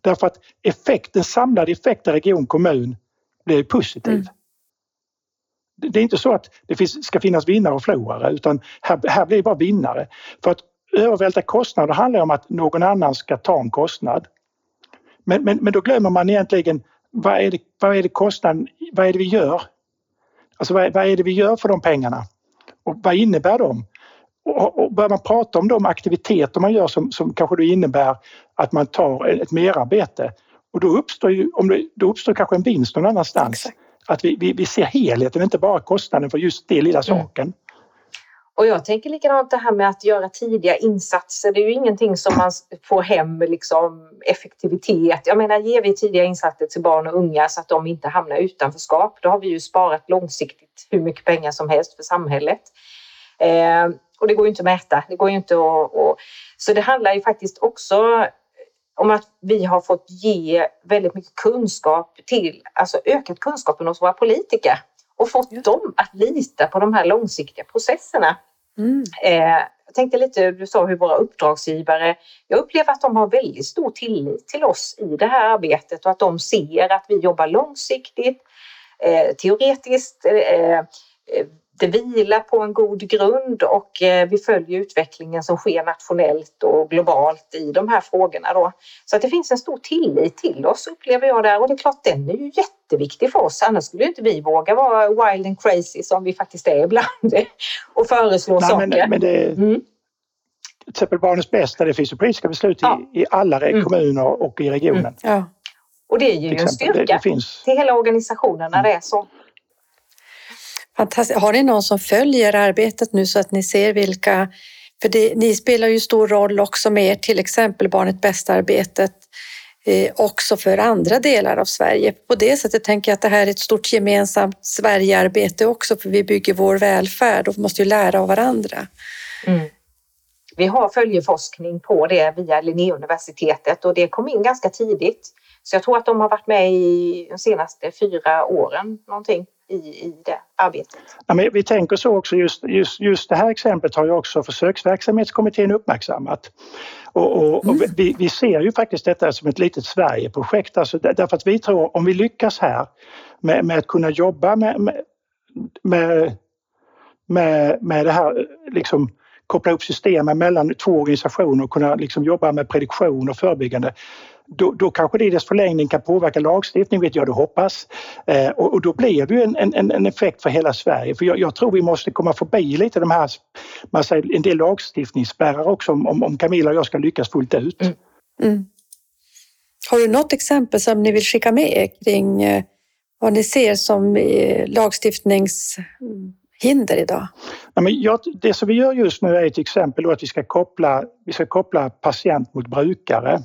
Därför att effekt, den samlade effekten region kommun blir positiv. Mm. Det är inte så att det finns, ska finnas vinnare och förlorare utan här, här blir det bara vinnare. För att övervältra kostnader handlar om att någon annan ska ta en kostnad. Men, men, men då glömmer man egentligen vad är det, vad är det kostnaden, vad är det vi gör? Alltså vad, vad är det vi gör för de pengarna? Och vad innebär de? Och, och börjar man prata om de aktiviteter man gör som, som kanske då innebär att man tar ett merarbete och då uppstår, ju, om det, då uppstår kanske en vinst någon annanstans. Exakt. Att vi, vi, vi ser helheten, inte bara kostnaden för just det lilla mm. Och jag tänker likadant det här med att göra tidiga insatser. Det är ju ingenting som man får hem liksom effektivitet. Jag menar, ger vi tidiga insatser till barn och unga så att de inte hamnar utanförskap, då har vi ju sparat långsiktigt hur mycket pengar som helst för samhället. Eh, och det går ju inte att mäta. Det går ju inte att, att... Så det handlar ju faktiskt också om att vi har fått ge väldigt mycket kunskap till, alltså ökat kunskapen hos våra politiker och fått ja. dem att lita på de här långsiktiga processerna. Mm. Eh, jag tänkte lite, du sa hur våra uppdragsgivare, jag upplever att de har väldigt stor tillit till oss i det här arbetet och att de ser att vi jobbar långsiktigt, eh, teoretiskt, eh, det vilar på en god grund och eh, vi följer utvecklingen som sker nationellt och globalt i de här frågorna. Då. Så att det finns en stor tillit till oss upplever jag där och det är klart den är ju jätteviktig för oss. Annars skulle inte vi våga vara wild and crazy som vi faktiskt är ibland och föreslå Nej, saker. Men, men det, mm. Till exempel Barnens bästa, det finns ju politiska beslut ja. i, i alla mm. kommuner och i regionen. Mm. Ja. Och det är ju en styrka det, det finns... till hela organisationen när det är så. Fantastiskt. Har ni någon som följer arbetet nu så att ni ser vilka... För det, ni spelar ju stor roll också med till exempel Barnet Bästa-arbetet eh, också för andra delar av Sverige. På det sättet tänker jag att det här är ett stort gemensamt Sverigearbete också för vi bygger vår välfärd och måste ju lära av varandra. Mm. Vi har följeforskning på det via Linnéuniversitetet och det kom in ganska tidigt. Så jag tror att de har varit med i de senaste fyra åren någonting i, i det arbetet. Ja, men vi tänker så också, just, just, just det här exemplet har ju också försöksverksamhetskommittén uppmärksammat. Och, och, och vi, vi, ser ju faktiskt detta som ett litet Sverigeprojekt, alltså därför att vi tror om vi lyckas här med, med att kunna jobba med, med, med, med det här liksom koppla upp systemen mellan två organisationer och kunna liksom jobba med prediktion och förebyggande då, då kanske det i dess förlängning kan påverka lagstiftning, vet jag, det hoppas. Eh, och, och, då blir det ju en, en, en effekt för hela Sverige. För jag, jag, tror vi måste komma förbi lite de här, man säger, en del lagstiftningsspärrar också om, om Camilla och jag ska lyckas fullt ut. Mm. Mm. Har du något exempel som ni vill skicka med kring eh, vad ni ser som eh, lagstiftningshinder idag? Ja, men jag, det som vi gör just nu är till exempel att vi ska koppla, vi ska koppla patient mot brukare.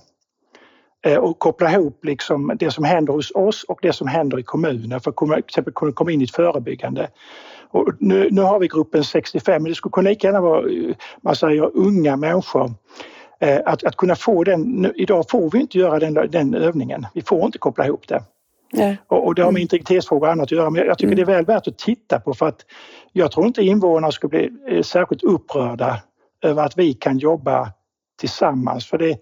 Eh, och koppla ihop liksom det som händer hos oss och det som händer i kommunen för att till exempel kunna komma in i ett förebyggande. Och nu, nu har vi gruppen 65 men det skulle kunna lika gärna vara eh, man säger, unga människor. Eh, att, att kunna få den, idag får vi inte göra den, den övningen, vi får inte koppla ihop det. Ja. Och, och det har med mm. integritetsfrågor och annat att göra men jag tycker mm. det är väl värt att titta på för att jag tror inte invånarna skulle bli särskilt upprörda över att vi kan jobba tillsammans för det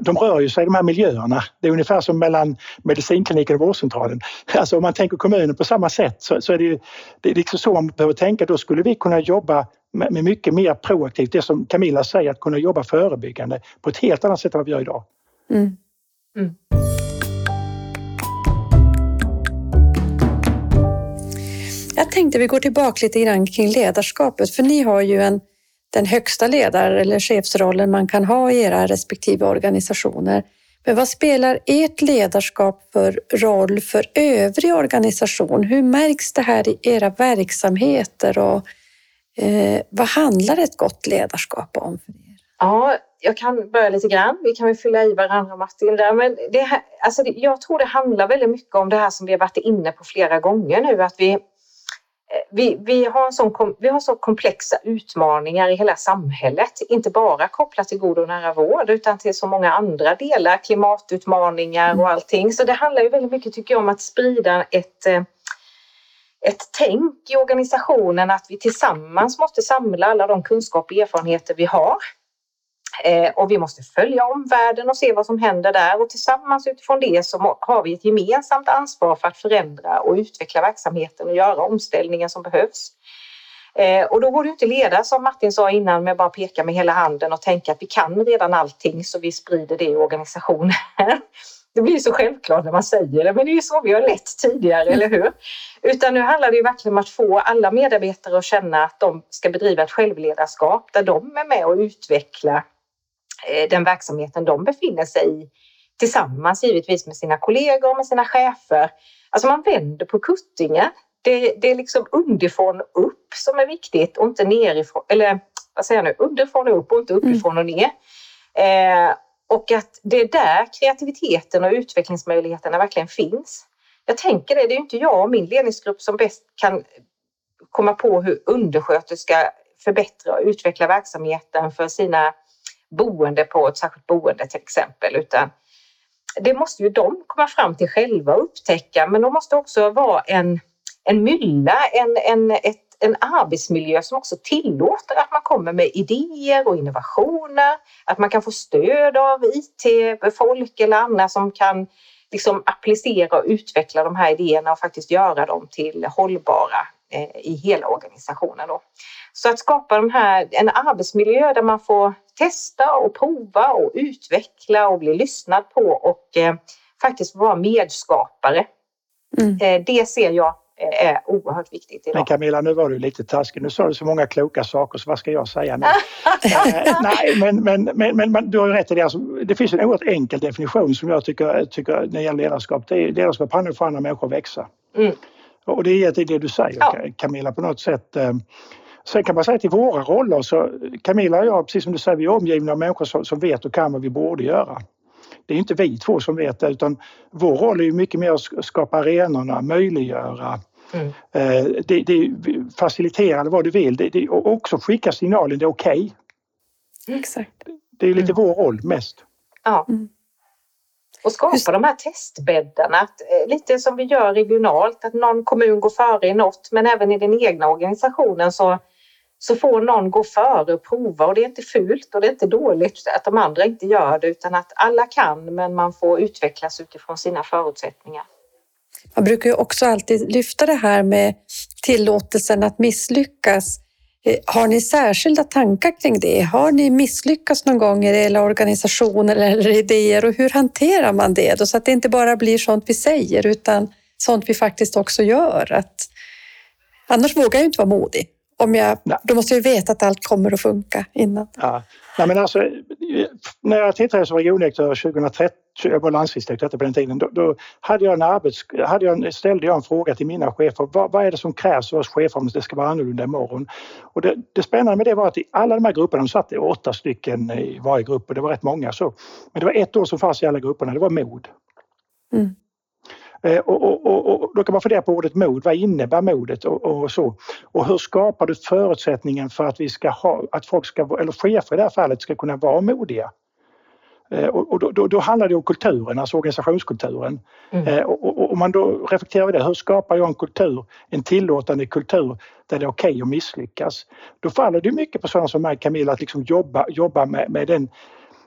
de rör ju sig i de här miljöerna. Det är ungefär som mellan medicinkliniken och vårdcentralen. Alltså om man tänker kommunen på samma sätt så, så är det, ju, det är liksom så man behöver tänka. Då skulle vi kunna jobba med, med mycket mer proaktivt, det som Camilla säger, att kunna jobba förebyggande på ett helt annat sätt än vad vi gör idag. Mm. Mm. Jag tänkte vi går tillbaka lite grann kring ledarskapet, för ni har ju en den högsta ledar eller chefsrollen man kan ha i era respektive organisationer. Men vad spelar ert ledarskap för roll för övrig organisation? Hur märks det här i era verksamheter och eh, vad handlar ett gott ledarskap om? för er? Ja, jag kan börja lite grann. Vi kan väl fylla i varandra Martin där. Men det här, alltså jag tror det handlar väldigt mycket om det här som vi har varit inne på flera gånger nu, att vi vi, vi, har sån, vi har så komplexa utmaningar i hela samhället, inte bara kopplat till god och nära vård utan till så många andra delar, klimatutmaningar och allting. Så det handlar ju väldigt mycket tycker jag om att sprida ett, eh, ett tänk i organisationen att vi tillsammans måste samla alla de kunskaper och erfarenheter vi har Eh, och vi måste följa omvärlden och se vad som händer där och tillsammans utifrån det så har vi ett gemensamt ansvar för att förändra och utveckla verksamheten och göra omställningen som behövs. Eh, och då går det inte leda som Martin sa innan med bara peka med hela handen och tänka att vi kan redan allting så vi sprider det i organisationen. Det blir så självklart när man säger det, men det är ju så vi har lett tidigare, eller hur? Utan nu handlar det ju verkligen om att få alla medarbetare att känna att de ska bedriva ett självledarskap där de är med och utvecklar den verksamheten de befinner sig i tillsammans givetvis med sina kollegor och med sina chefer. Alltså man vänder på kuttingen. Det, det är liksom underifrån upp som är viktigt och inte nerifrån, eller vad säger jag nu, underifrån och upp och inte mm. uppifrån och ner. Eh, och att det är där kreativiteten och utvecklingsmöjligheterna verkligen finns. Jag tänker det, det är inte jag och min ledningsgrupp som bäst kan komma på hur undersköterskor ska förbättra och utveckla verksamheten för sina boende på ett särskilt boende till exempel, utan det måste ju de komma fram till själva och upptäcka, men de måste också vara en, en mylla, en, en, ett, en arbetsmiljö som också tillåter att man kommer med idéer och innovationer, att man kan få stöd av IT-folk eller andra som kan liksom applicera och utveckla de här idéerna och faktiskt göra dem till hållbara eh, i hela organisationen. Då. Så att skapa de här, en arbetsmiljö där man får testa och prova och utveckla och bli lyssnad på och eh, faktiskt vara medskapare. Mm. Eh, det ser jag eh, är oerhört viktigt idag. Men Camilla, nu var du lite taskig. Nu sa du så många kloka saker, så vad ska jag säga nu? eh, nej, men, men, men, men, du har ju rätt i det. Alltså, det finns en oerhört enkel definition som jag tycker, tycker när det gäller ledarskap. Det är ledarskap handlar om att få andra människor att växa. Mm. Och det är det du säger ja. Camilla på något sätt. Eh, Sen kan man säga till våra roller så Camilla och jag, precis som du säger, vi är omgivna av människor som, som vet och kan vad vi borde göra. Det är inte vi två som vet det utan vår roll är ju mycket mer att skapa arenorna, möjliggöra, mm. eh, det, det, facilitera vad du vill det, det, och också skicka signalen det är okej. Okay. Exakt. Det är lite mm. vår roll mest. Ja. Mm. Och skapa Just... de här testbäddarna, att, eh, lite som vi gör regionalt, att någon kommun går före i något, men även i den egna organisationen så, så får någon gå före och prova och det är inte fult och det är inte dåligt att de andra inte gör det utan att alla kan men man får utvecklas utifrån sina förutsättningar. Man brukar ju också alltid lyfta det här med tillåtelsen att misslyckas. Eh, har ni särskilda tankar kring det? Har ni misslyckats någon gång i era organisationer eller idéer och hur hanterar man det då? Så att det inte bara blir sånt vi säger utan sånt vi faktiskt också gör. Att, annars vågar jag inte vara modig. Om jag, då måste jag veta att allt kommer att funka innan. Ja. Nej, men alltså, när jag tillträdde som regiondirektör 2013, jag var landstingsdirektör på den tiden, då, då, hade jag en arbets, hade jag, ställde jag en fråga till mina chefer. Vad, vad är det som krävs av oss chefer om det ska vara annorlunda imorgon? Och det, det spännande med det var att i alla de här grupperna, de satt åtta stycken i varje grupp och det var rätt många så. Men det var ett år som fanns i alla grupperna, det var mod. Mm. Eh, och, och, och, och, då kan man fundera på ordet mod. Vad innebär modet och, så? Och hur skapar du förutsättningen för att vi ska ha, att folk ska, eller chefer i det här fallet, ska kunna vara modiga? Eh, och då, då, då, handlar det om kulturen, alltså organisationskulturen. Mm. Eh, och om man då reflekterar över det, hur skapar jag en kultur, en tillåtande kultur där det är okej okay att misslyckas? Då faller det mycket på sådana som mig, Camilla, att liksom jobba, jobba med, med den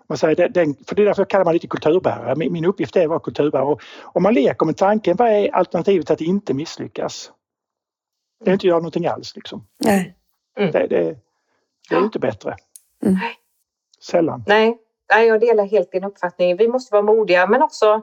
man säger, den, för det är därför jag kallar mig lite kulturbärare. Min, min uppgift är att vara kulturbärare. Och om man leker med tanken, vad är alternativet att inte misslyckas? Det är inte göra någonting alls liksom. Nej. Mm. Det, det, det, är inte bättre. Mm. Sällan. Nej. Nej, jag delar helt din uppfattning. Vi måste vara modiga men också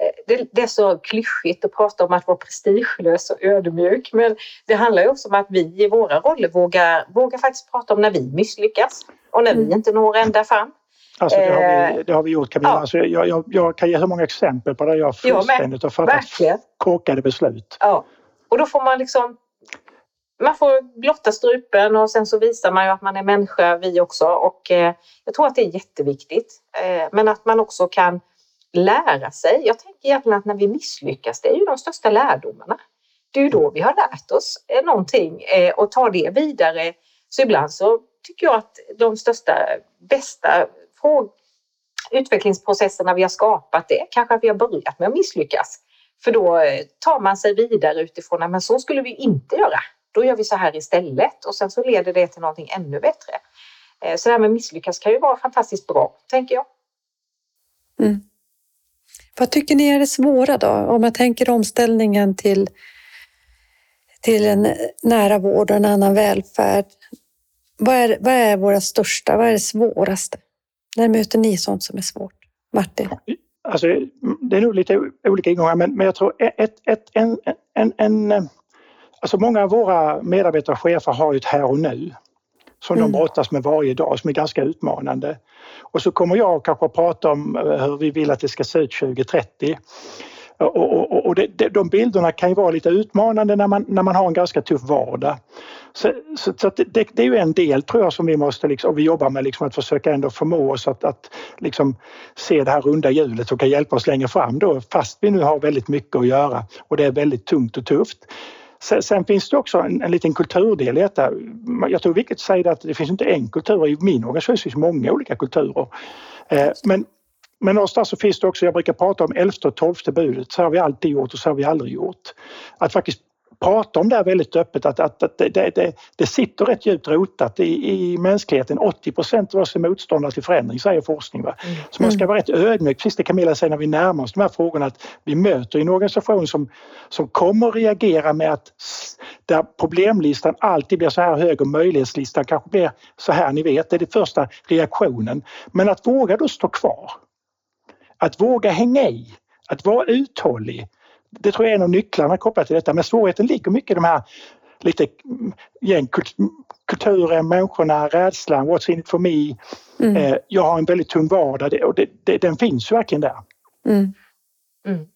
eh, det, det, är så klyschigt att prata om att vara prestigelös och ödmjuk men det handlar ju också om att vi i våra roller vågar, vågar faktiskt prata om när vi misslyckas och när vi mm. inte når ända fram. Alltså det, har vi, eh, det har vi gjort Camilla. Ja. Alltså jag, jag, jag, kan ge hur många exempel på där jag fullständigt har fattat korkade beslut. Ja. Och då får man liksom man får blotta strupen och sen så visar man ju att man är människa, vi också. Och eh, jag tror att det är jätteviktigt. Eh, men att man också kan lära sig. Jag tänker egentligen att när vi misslyckas, det är ju de största lärdomarna. Det är ju då vi har lärt oss eh, någonting eh, och tar det vidare. Så ibland så tycker jag att de största, bästa utvecklingsprocesserna vi har skapat det kanske att vi har börjat med att misslyckas. För då eh, tar man sig vidare utifrån att men så skulle vi inte göra. Då gör vi så här istället och sen så leder det till någonting ännu bättre. Eh, så det här med misslyckas kan ju vara fantastiskt bra, tänker jag. Mm. Vad tycker ni är det svåra då? Om jag tänker omställningen till, till en nära vård och en annan välfärd. Vad är, vad är våra största, vad är det svåraste? När möter ni sånt som är svårt? Martin? Alltså, det är nog lite olika ingångar men, men jag tror ett, ett, en, en, en, alltså många av våra medarbetare och chefer har ju ett här och nu som mm. de brottas med varje dag som är ganska utmanande. Och så kommer jag kanske att prata om eh, hur vi vill att det ska se ut 2030. Och, och, och det, de bilderna kan ju vara lite utmanande när man, när man har en ganska tuff vardag. Så, så, så det, det, är ju en del tror jag som vi måste, liksom, och vi jobbar med liksom att försöka ändå förmå oss att, att liksom se det här runda hjulet som kan hjälpa oss längre fram då fast vi nu har väldigt mycket att göra och det är väldigt tungt och tufft. Sen, sen finns det också en, en liten kulturdel i detta. Jag tror det är viktigt att säga att det finns inte en kultur, i min organisation finns många olika kulturer. Eh, men men någonstans så finns det också, jag brukar prata om elfte och tolfte budet, så har vi alltid gjort och så har vi aldrig gjort. Att faktiskt prata om det här väldigt öppet, att, att, att det, det, det, sitter rätt djupt rotat i, i mänskligheten. 80 procent av oss är motståndare till förändring, säger forskning. Va? Mm. Så man ska vara rätt ödmjuk, precis det Camilla säger när vi närmar oss de här frågorna, att vi möter en organisation som, som kommer reagera med att där problemlistan alltid blir så här hög och möjlighetslistan kanske blir så här, ni vet, det är den första reaktionen. Men att våga då stå kvar att våga hänga i, att vara uthållig. Det tror jag är en av nycklarna kopplat till detta. Men svårigheten ligger mycket i de här lite igen, kulturen, människorna, rädslan, what's in it for me. Mm. Eh, jag har en väldigt tung vardag och det, det, den finns ju verkligen där. Mm. Mm.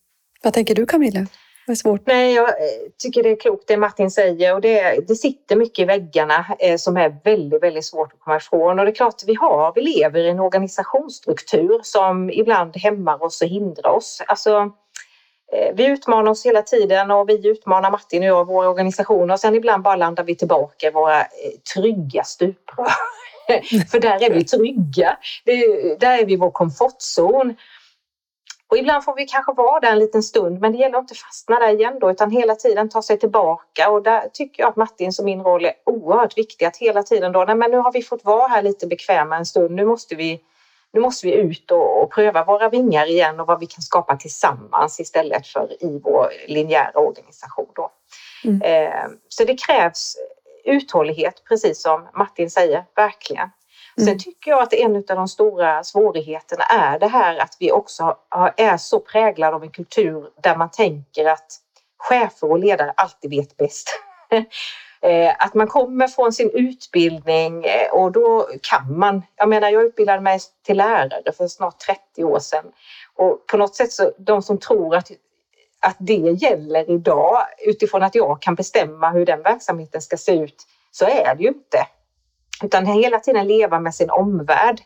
Vad tänker du Camilla? Det är svårt. Nej, jag eh, tycker det är klokt det Martin säger och det, det sitter mycket i väggarna eh, som är väldigt, väldigt svårt att komma ifrån. Och det är klart, vi har, vi lever i en organisationsstruktur som ibland hämmar oss och hindrar oss. Alltså, eh, vi utmanar oss hela tiden och vi utmanar Martin och jag, våra organisationer och sen ibland bara landar vi tillbaka i våra eh, trygga stuprör. För där är vi trygga. Där är vi i vår komfortzon. Och ibland får vi kanske vara där en liten stund, men det gäller att inte fastna där igen då, utan hela tiden ta sig tillbaka. Och där tycker jag att Martins och min roll är oerhört viktig, att hela tiden då, nej men nu har vi fått vara här lite bekväma en stund, nu måste vi nu måste vi ut och, och pröva våra vingar igen och vad vi kan skapa tillsammans istället för i vår linjära organisation. Då. Mm. Eh, så det krävs uthållighet, precis som Martin säger, verkligen. Mm. Sen tycker jag att en av de stora svårigheterna är det här att vi också är så präglade av en kultur där man tänker att chefer och ledare alltid vet bäst. Eh, att man kommer från sin utbildning eh, och då kan man. Jag menar, jag utbildade mig till lärare för snart 30 år sedan och på något sätt så de som tror att att det gäller idag utifrån att jag kan bestämma hur den verksamheten ska se ut så är det ju inte. Utan hela tiden leva med sin omvärld.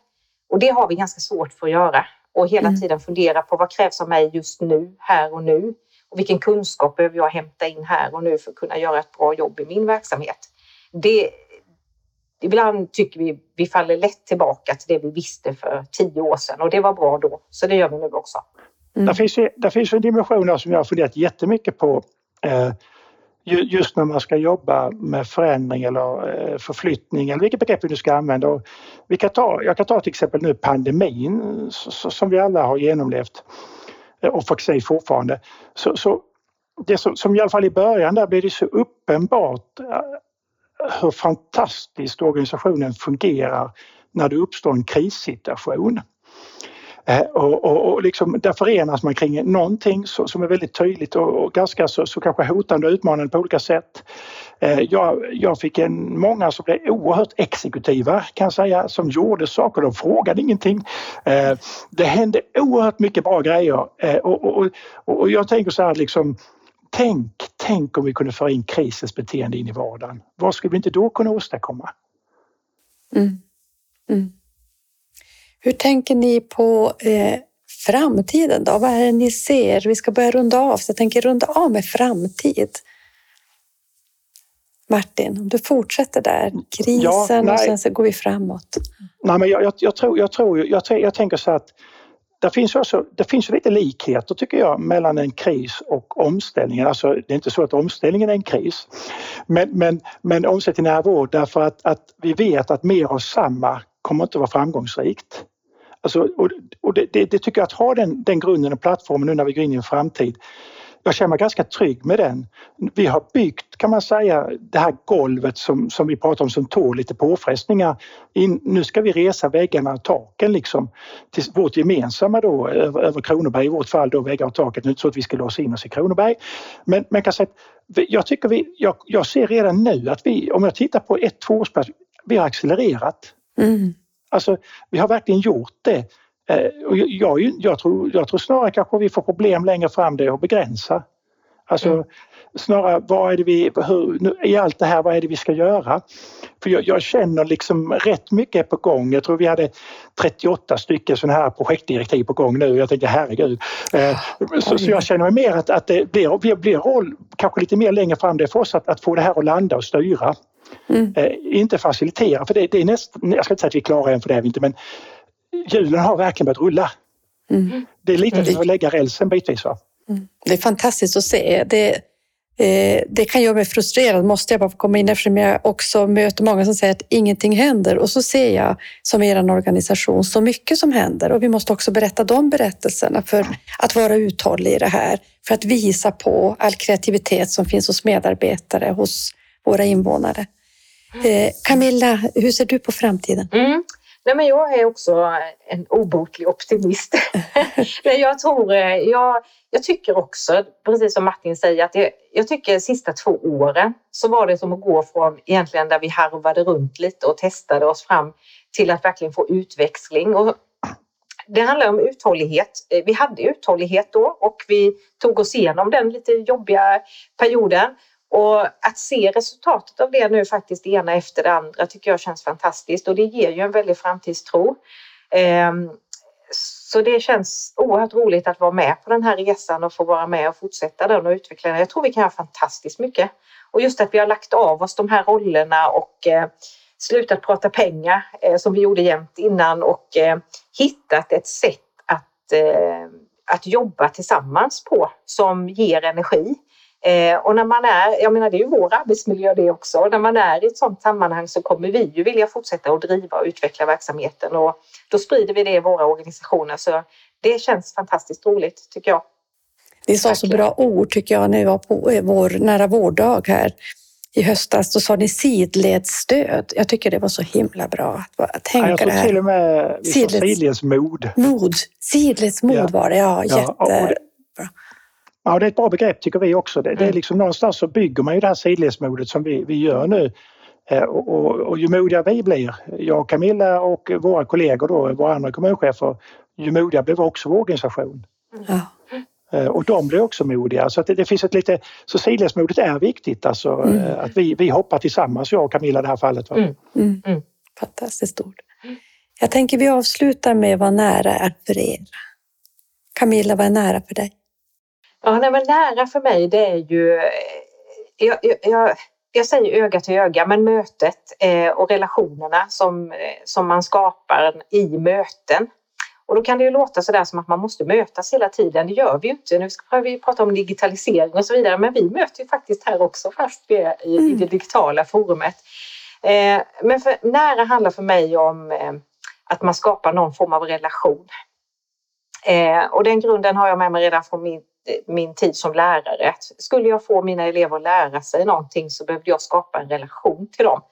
Och det har vi ganska svårt för att göra. Och hela mm. tiden fundera på vad krävs av mig just nu, här och nu? Och vilken kunskap behöver jag hämta in här och nu för att kunna göra ett bra jobb i min verksamhet? Det, ibland tycker vi vi faller lätt tillbaka till det vi visste för tio år sedan och det var bra då, så det gör vi nu också. Mm. Där, finns, där finns en dimension som jag har funderat jättemycket på eh, just när man ska jobba med förändring eller eh, förflyttning eller vilket begrepp vi nu ska använda. Och vi kan ta, jag kan ta till exempel nu pandemin som vi alla har genomlevt eh, och faktiskt fortfarande. Så, så det som, som i alla fall i början där blev det så uppenbart eh, hur fantastiskt organisationen fungerar när det uppstår en krissituation. Eh, och, och, och liksom, där förenas man kring någonting som är väldigt tydligt och, och ganska så, så kanske hotande och utmanande på olika sätt. Eh, jag, jag fick en, många som blev oerhört exekutiva kan jag säga, som gjorde saker, de frågade ingenting. Eh, det hände oerhört mycket bra grejer eh, och, och, och jag tänker så här liksom Tänk, tänk om vi kunde föra in krisens beteende in i vardagen. Vad skulle vi inte då kunna åstadkomma? Mm. Mm. Hur tänker ni på eh, framtiden då? Vad är det ni ser? Vi ska börja runda av, så jag tänker runda av med framtid. Martin, om du fortsätter där, krisen ja, och sen så går vi framåt. Nej, men jag, jag, jag tror, jag, tror jag, jag tänker så att det finns, också, det finns lite likheter tycker jag mellan en kris och omställningen. Alltså, det är inte så att omställningen är en kris. Men, men, men omsättningen är vård därför att, att vi vet att mer av samma kommer inte att vara framgångsrikt. Alltså, och, och det, det, det, tycker jag att ha den, den grunden och plattformen nu när vi går in i en framtid. Jag känner mig ganska trygg med den. Vi har byggt, kan man säga, det här golvet som, som vi pratar om som tål lite påfrestningar. In, nu ska vi resa väggarna och taken liksom till vårt gemensamma då över, över Kronoberg, i vårt fall då väggar och taket. Nu är så att vi ska låsa in oss i Kronoberg. Men man kan säga att jag tycker vi, jag, jag ser redan nu att vi, om jag tittar på ett tvåårsperspektiv, vi har accelererat. Mm. Alltså, vi har verkligen gjort det. Eh, och jag, jag, tror, jag tror snarare kanske vi får problem längre fram det att begränsa. Alltså mm. snarare vad är det vi, hur, i allt det här, vad är det vi ska göra? För jag, jag, känner liksom rätt mycket på gång. Jag tror vi hade 38 stycken sådana här projektdirektiv på gång nu. Jag tänkte herregud. Eh, så, så, jag känner mig mer att, att det blir, blir roll kanske lite mer längre fram det för oss att, att få det här att landa och styra. Mm. Eh, inte facilitera, för det, det är nästan, jag ska inte säga att vi är klara än för det är vi inte, men hjulen har verkligen börjat rulla. Mm. Det är lite som att lägga rälsen bitvis. Va? Mm. Det är fantastiskt att se. Det, eh, det kan göra mig frustrerad, måste jag bara få komma in eftersom jag också möter många som säger att ingenting händer. Och så ser jag som er organisation så mycket som händer och vi måste också berätta de berättelserna för att vara uthållig i det här. För att visa på all kreativitet som finns hos medarbetare, hos våra invånare. Eh, Camilla, hur ser du på framtiden? Mm. Nej, men jag är också en obotlig optimist. Nej, jag, tror, eh, jag, jag tycker också, precis som Martin säger, att det, jag tycker de sista två åren så var det som att gå från egentligen där vi harvade runt lite och testade oss fram till att verkligen få utväxling. Och det handlar om uthållighet. Eh, vi hade uthållighet då och vi tog oss igenom den lite jobbiga perioden. Och att se resultatet av det nu faktiskt det ena efter det andra tycker jag känns fantastiskt och det ger ju en väldig framtidstro. Ehm, så det känns oerhört roligt att vara med på den här resan och få vara med och fortsätta den och utveckla den. Jag tror vi kan göra fantastiskt mycket. Och just att vi har lagt av oss de här rollerna och eh, slutat prata pengar eh, som vi gjorde jämt innan och eh, hittat ett sätt att att jobba tillsammans på som ger energi. Eh, och när man är, jag menar det är ju vår arbetsmiljö det också, och när man är i ett sådant sammanhang så kommer vi ju vilja fortsätta att driva och utveckla verksamheten och då sprider vi det i våra organisationer. Så det känns fantastiskt roligt tycker jag. Ni sa så bra ord tycker jag när vi var på eh, vår nära vårddag här i höstas. Då sa ni sidledsstöd. Jag tycker det var så himla bra att tänka ja, jag det här. till och med Sidleds- sidledsmod. Mod. Sidledsmod Ja. var det, ja. Ja, Jätte... Ja, det är ett bra begrepp tycker vi också. Det, det är Mm. liksom någonstans så bygger man ju det här sidledsmodet som vi, vi gör nu. Eh, Och, och, och ju modigare vi blir, jag och Camilla och våra kollegor då, våra andra kommunchefer, ju modigare blir också vår organisation. Ja. Eh, Och de blir också modiga. Så att det, det finns ett lite, så sidledsmodet är viktigt alltså. Mm. eh, Att vi, vi hoppar tillsammans, jag och Camilla i det här fallet. Va? Mm. Mm. Mm. Fantastiskt ord. Jag tänker vi avslutar med vad nära är för er. Camilla, vad är nära för dig? Ja, nej, men nära för mig det är ju, eh, jag, jag, jag, säger öga till öga, men mötet eh, och relationerna som, eh, som man skapar i möten. Och då kan det ju låta sådär som att man måste mötas hela tiden. Det gör vi ju inte. Nu ska vi prata om digitalisering och så vidare, men vi möter ju faktiskt här också fast vi är i, i det digitala forumet. Eh, men för, nära handlar för mig om eh, att man skapar någon form av relation. Eh, och den grunden har jag med mig redan från min, min tid som lärare. Att Skulle jag få mina elever att lära sig någonting så behövde jag skapa en relation till dem.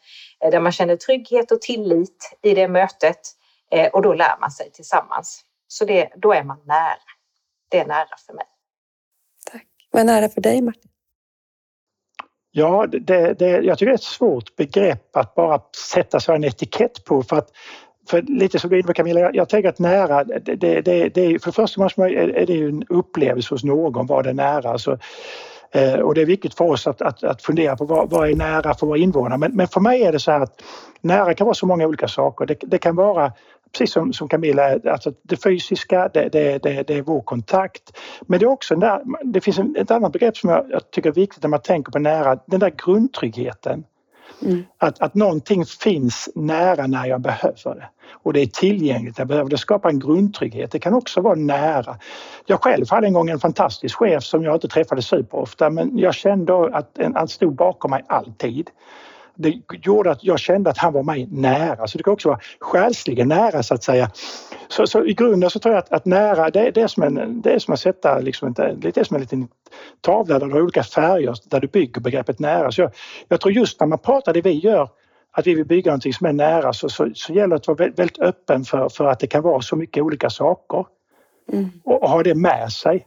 Eh, där man känner trygghet och tillit i det mötet eh, och då lär man sig tillsammans. Så det, då är man nära. Det är nära för mig. Tack. Vad är nära för dig, Martin? Ja, det, det, jag tycker det är ett svårt begrepp att bara sätta så här en etikett på. För, att, för lite som du är inne på Camilla, jag, jag tänker att nära, det, det, det, det är, för första måste man, är, är det ju en upplevelse hos någon, vad det är nära. Så, eh, och det är viktigt för oss att, att, att fundera på vad, vad är nära för våra invånare. Men, men för mig är det så här att nära kan vara så många olika saker. Det, det kan vara precis som, som Camilla, alltså det fysiska, det, det, det, det är vår kontakt. Men det är också där, det finns ett annat begrepp som jag, jag tycker är viktigt när man tänker på nära, den där grundtryggheten. Mm. Att, att någonting finns nära när jag behöver det. Och det är tillgängligt jag behöver det. skapar en grundtrygghet. Det kan också vara nära. Jag själv hade en gång en fantastisk chef som jag inte träffade superofta men jag kände att han stod bakom mig alltid. Det gjorde att jag kände att han var mig nära. Så det kan också vara själsligen nära så att säga. Så, så i grunden så tror jag att, att nära det, det, är som en, det är som att sätta liksom det är som en liten tavla där du har olika färger där du bygger begreppet nära. Så jag, jag tror just när man pratar det vi gör att vi vill bygga någonting som är nära så, så, så gäller det att vara väldigt öppen för, för att det kan vara så mycket olika saker Mm. och, och ha det med sig.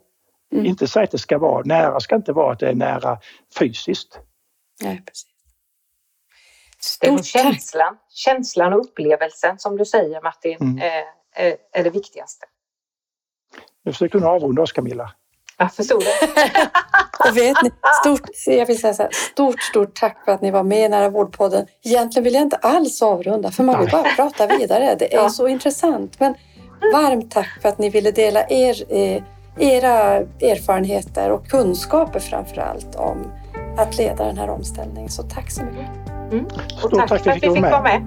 Mm. Inte säga att det ska vara nära, ska inte vara att det är nära fysiskt. Nej, precis. Är Stort tack. känslan, känslan och upplevelsen som du säger Martin Mm. eh, är, är det viktigaste. Nu försöker du avrunda oss Camilla. Jag förstod det. Och vet ni, stort, jag vill säga så här, stort, stort tack för att ni var med i Nära vårdpodden. Egentligen vill jag inte alls avrunda, för man vill bara prata vidare. Det är Ja. så intressant. Men varmt tack för att ni ville dela er, eh, era erfarenheter och kunskaper framför allt om att leda den här omställningen. Så tack så mycket. Och Stort tack, tack för att vi fick vara med.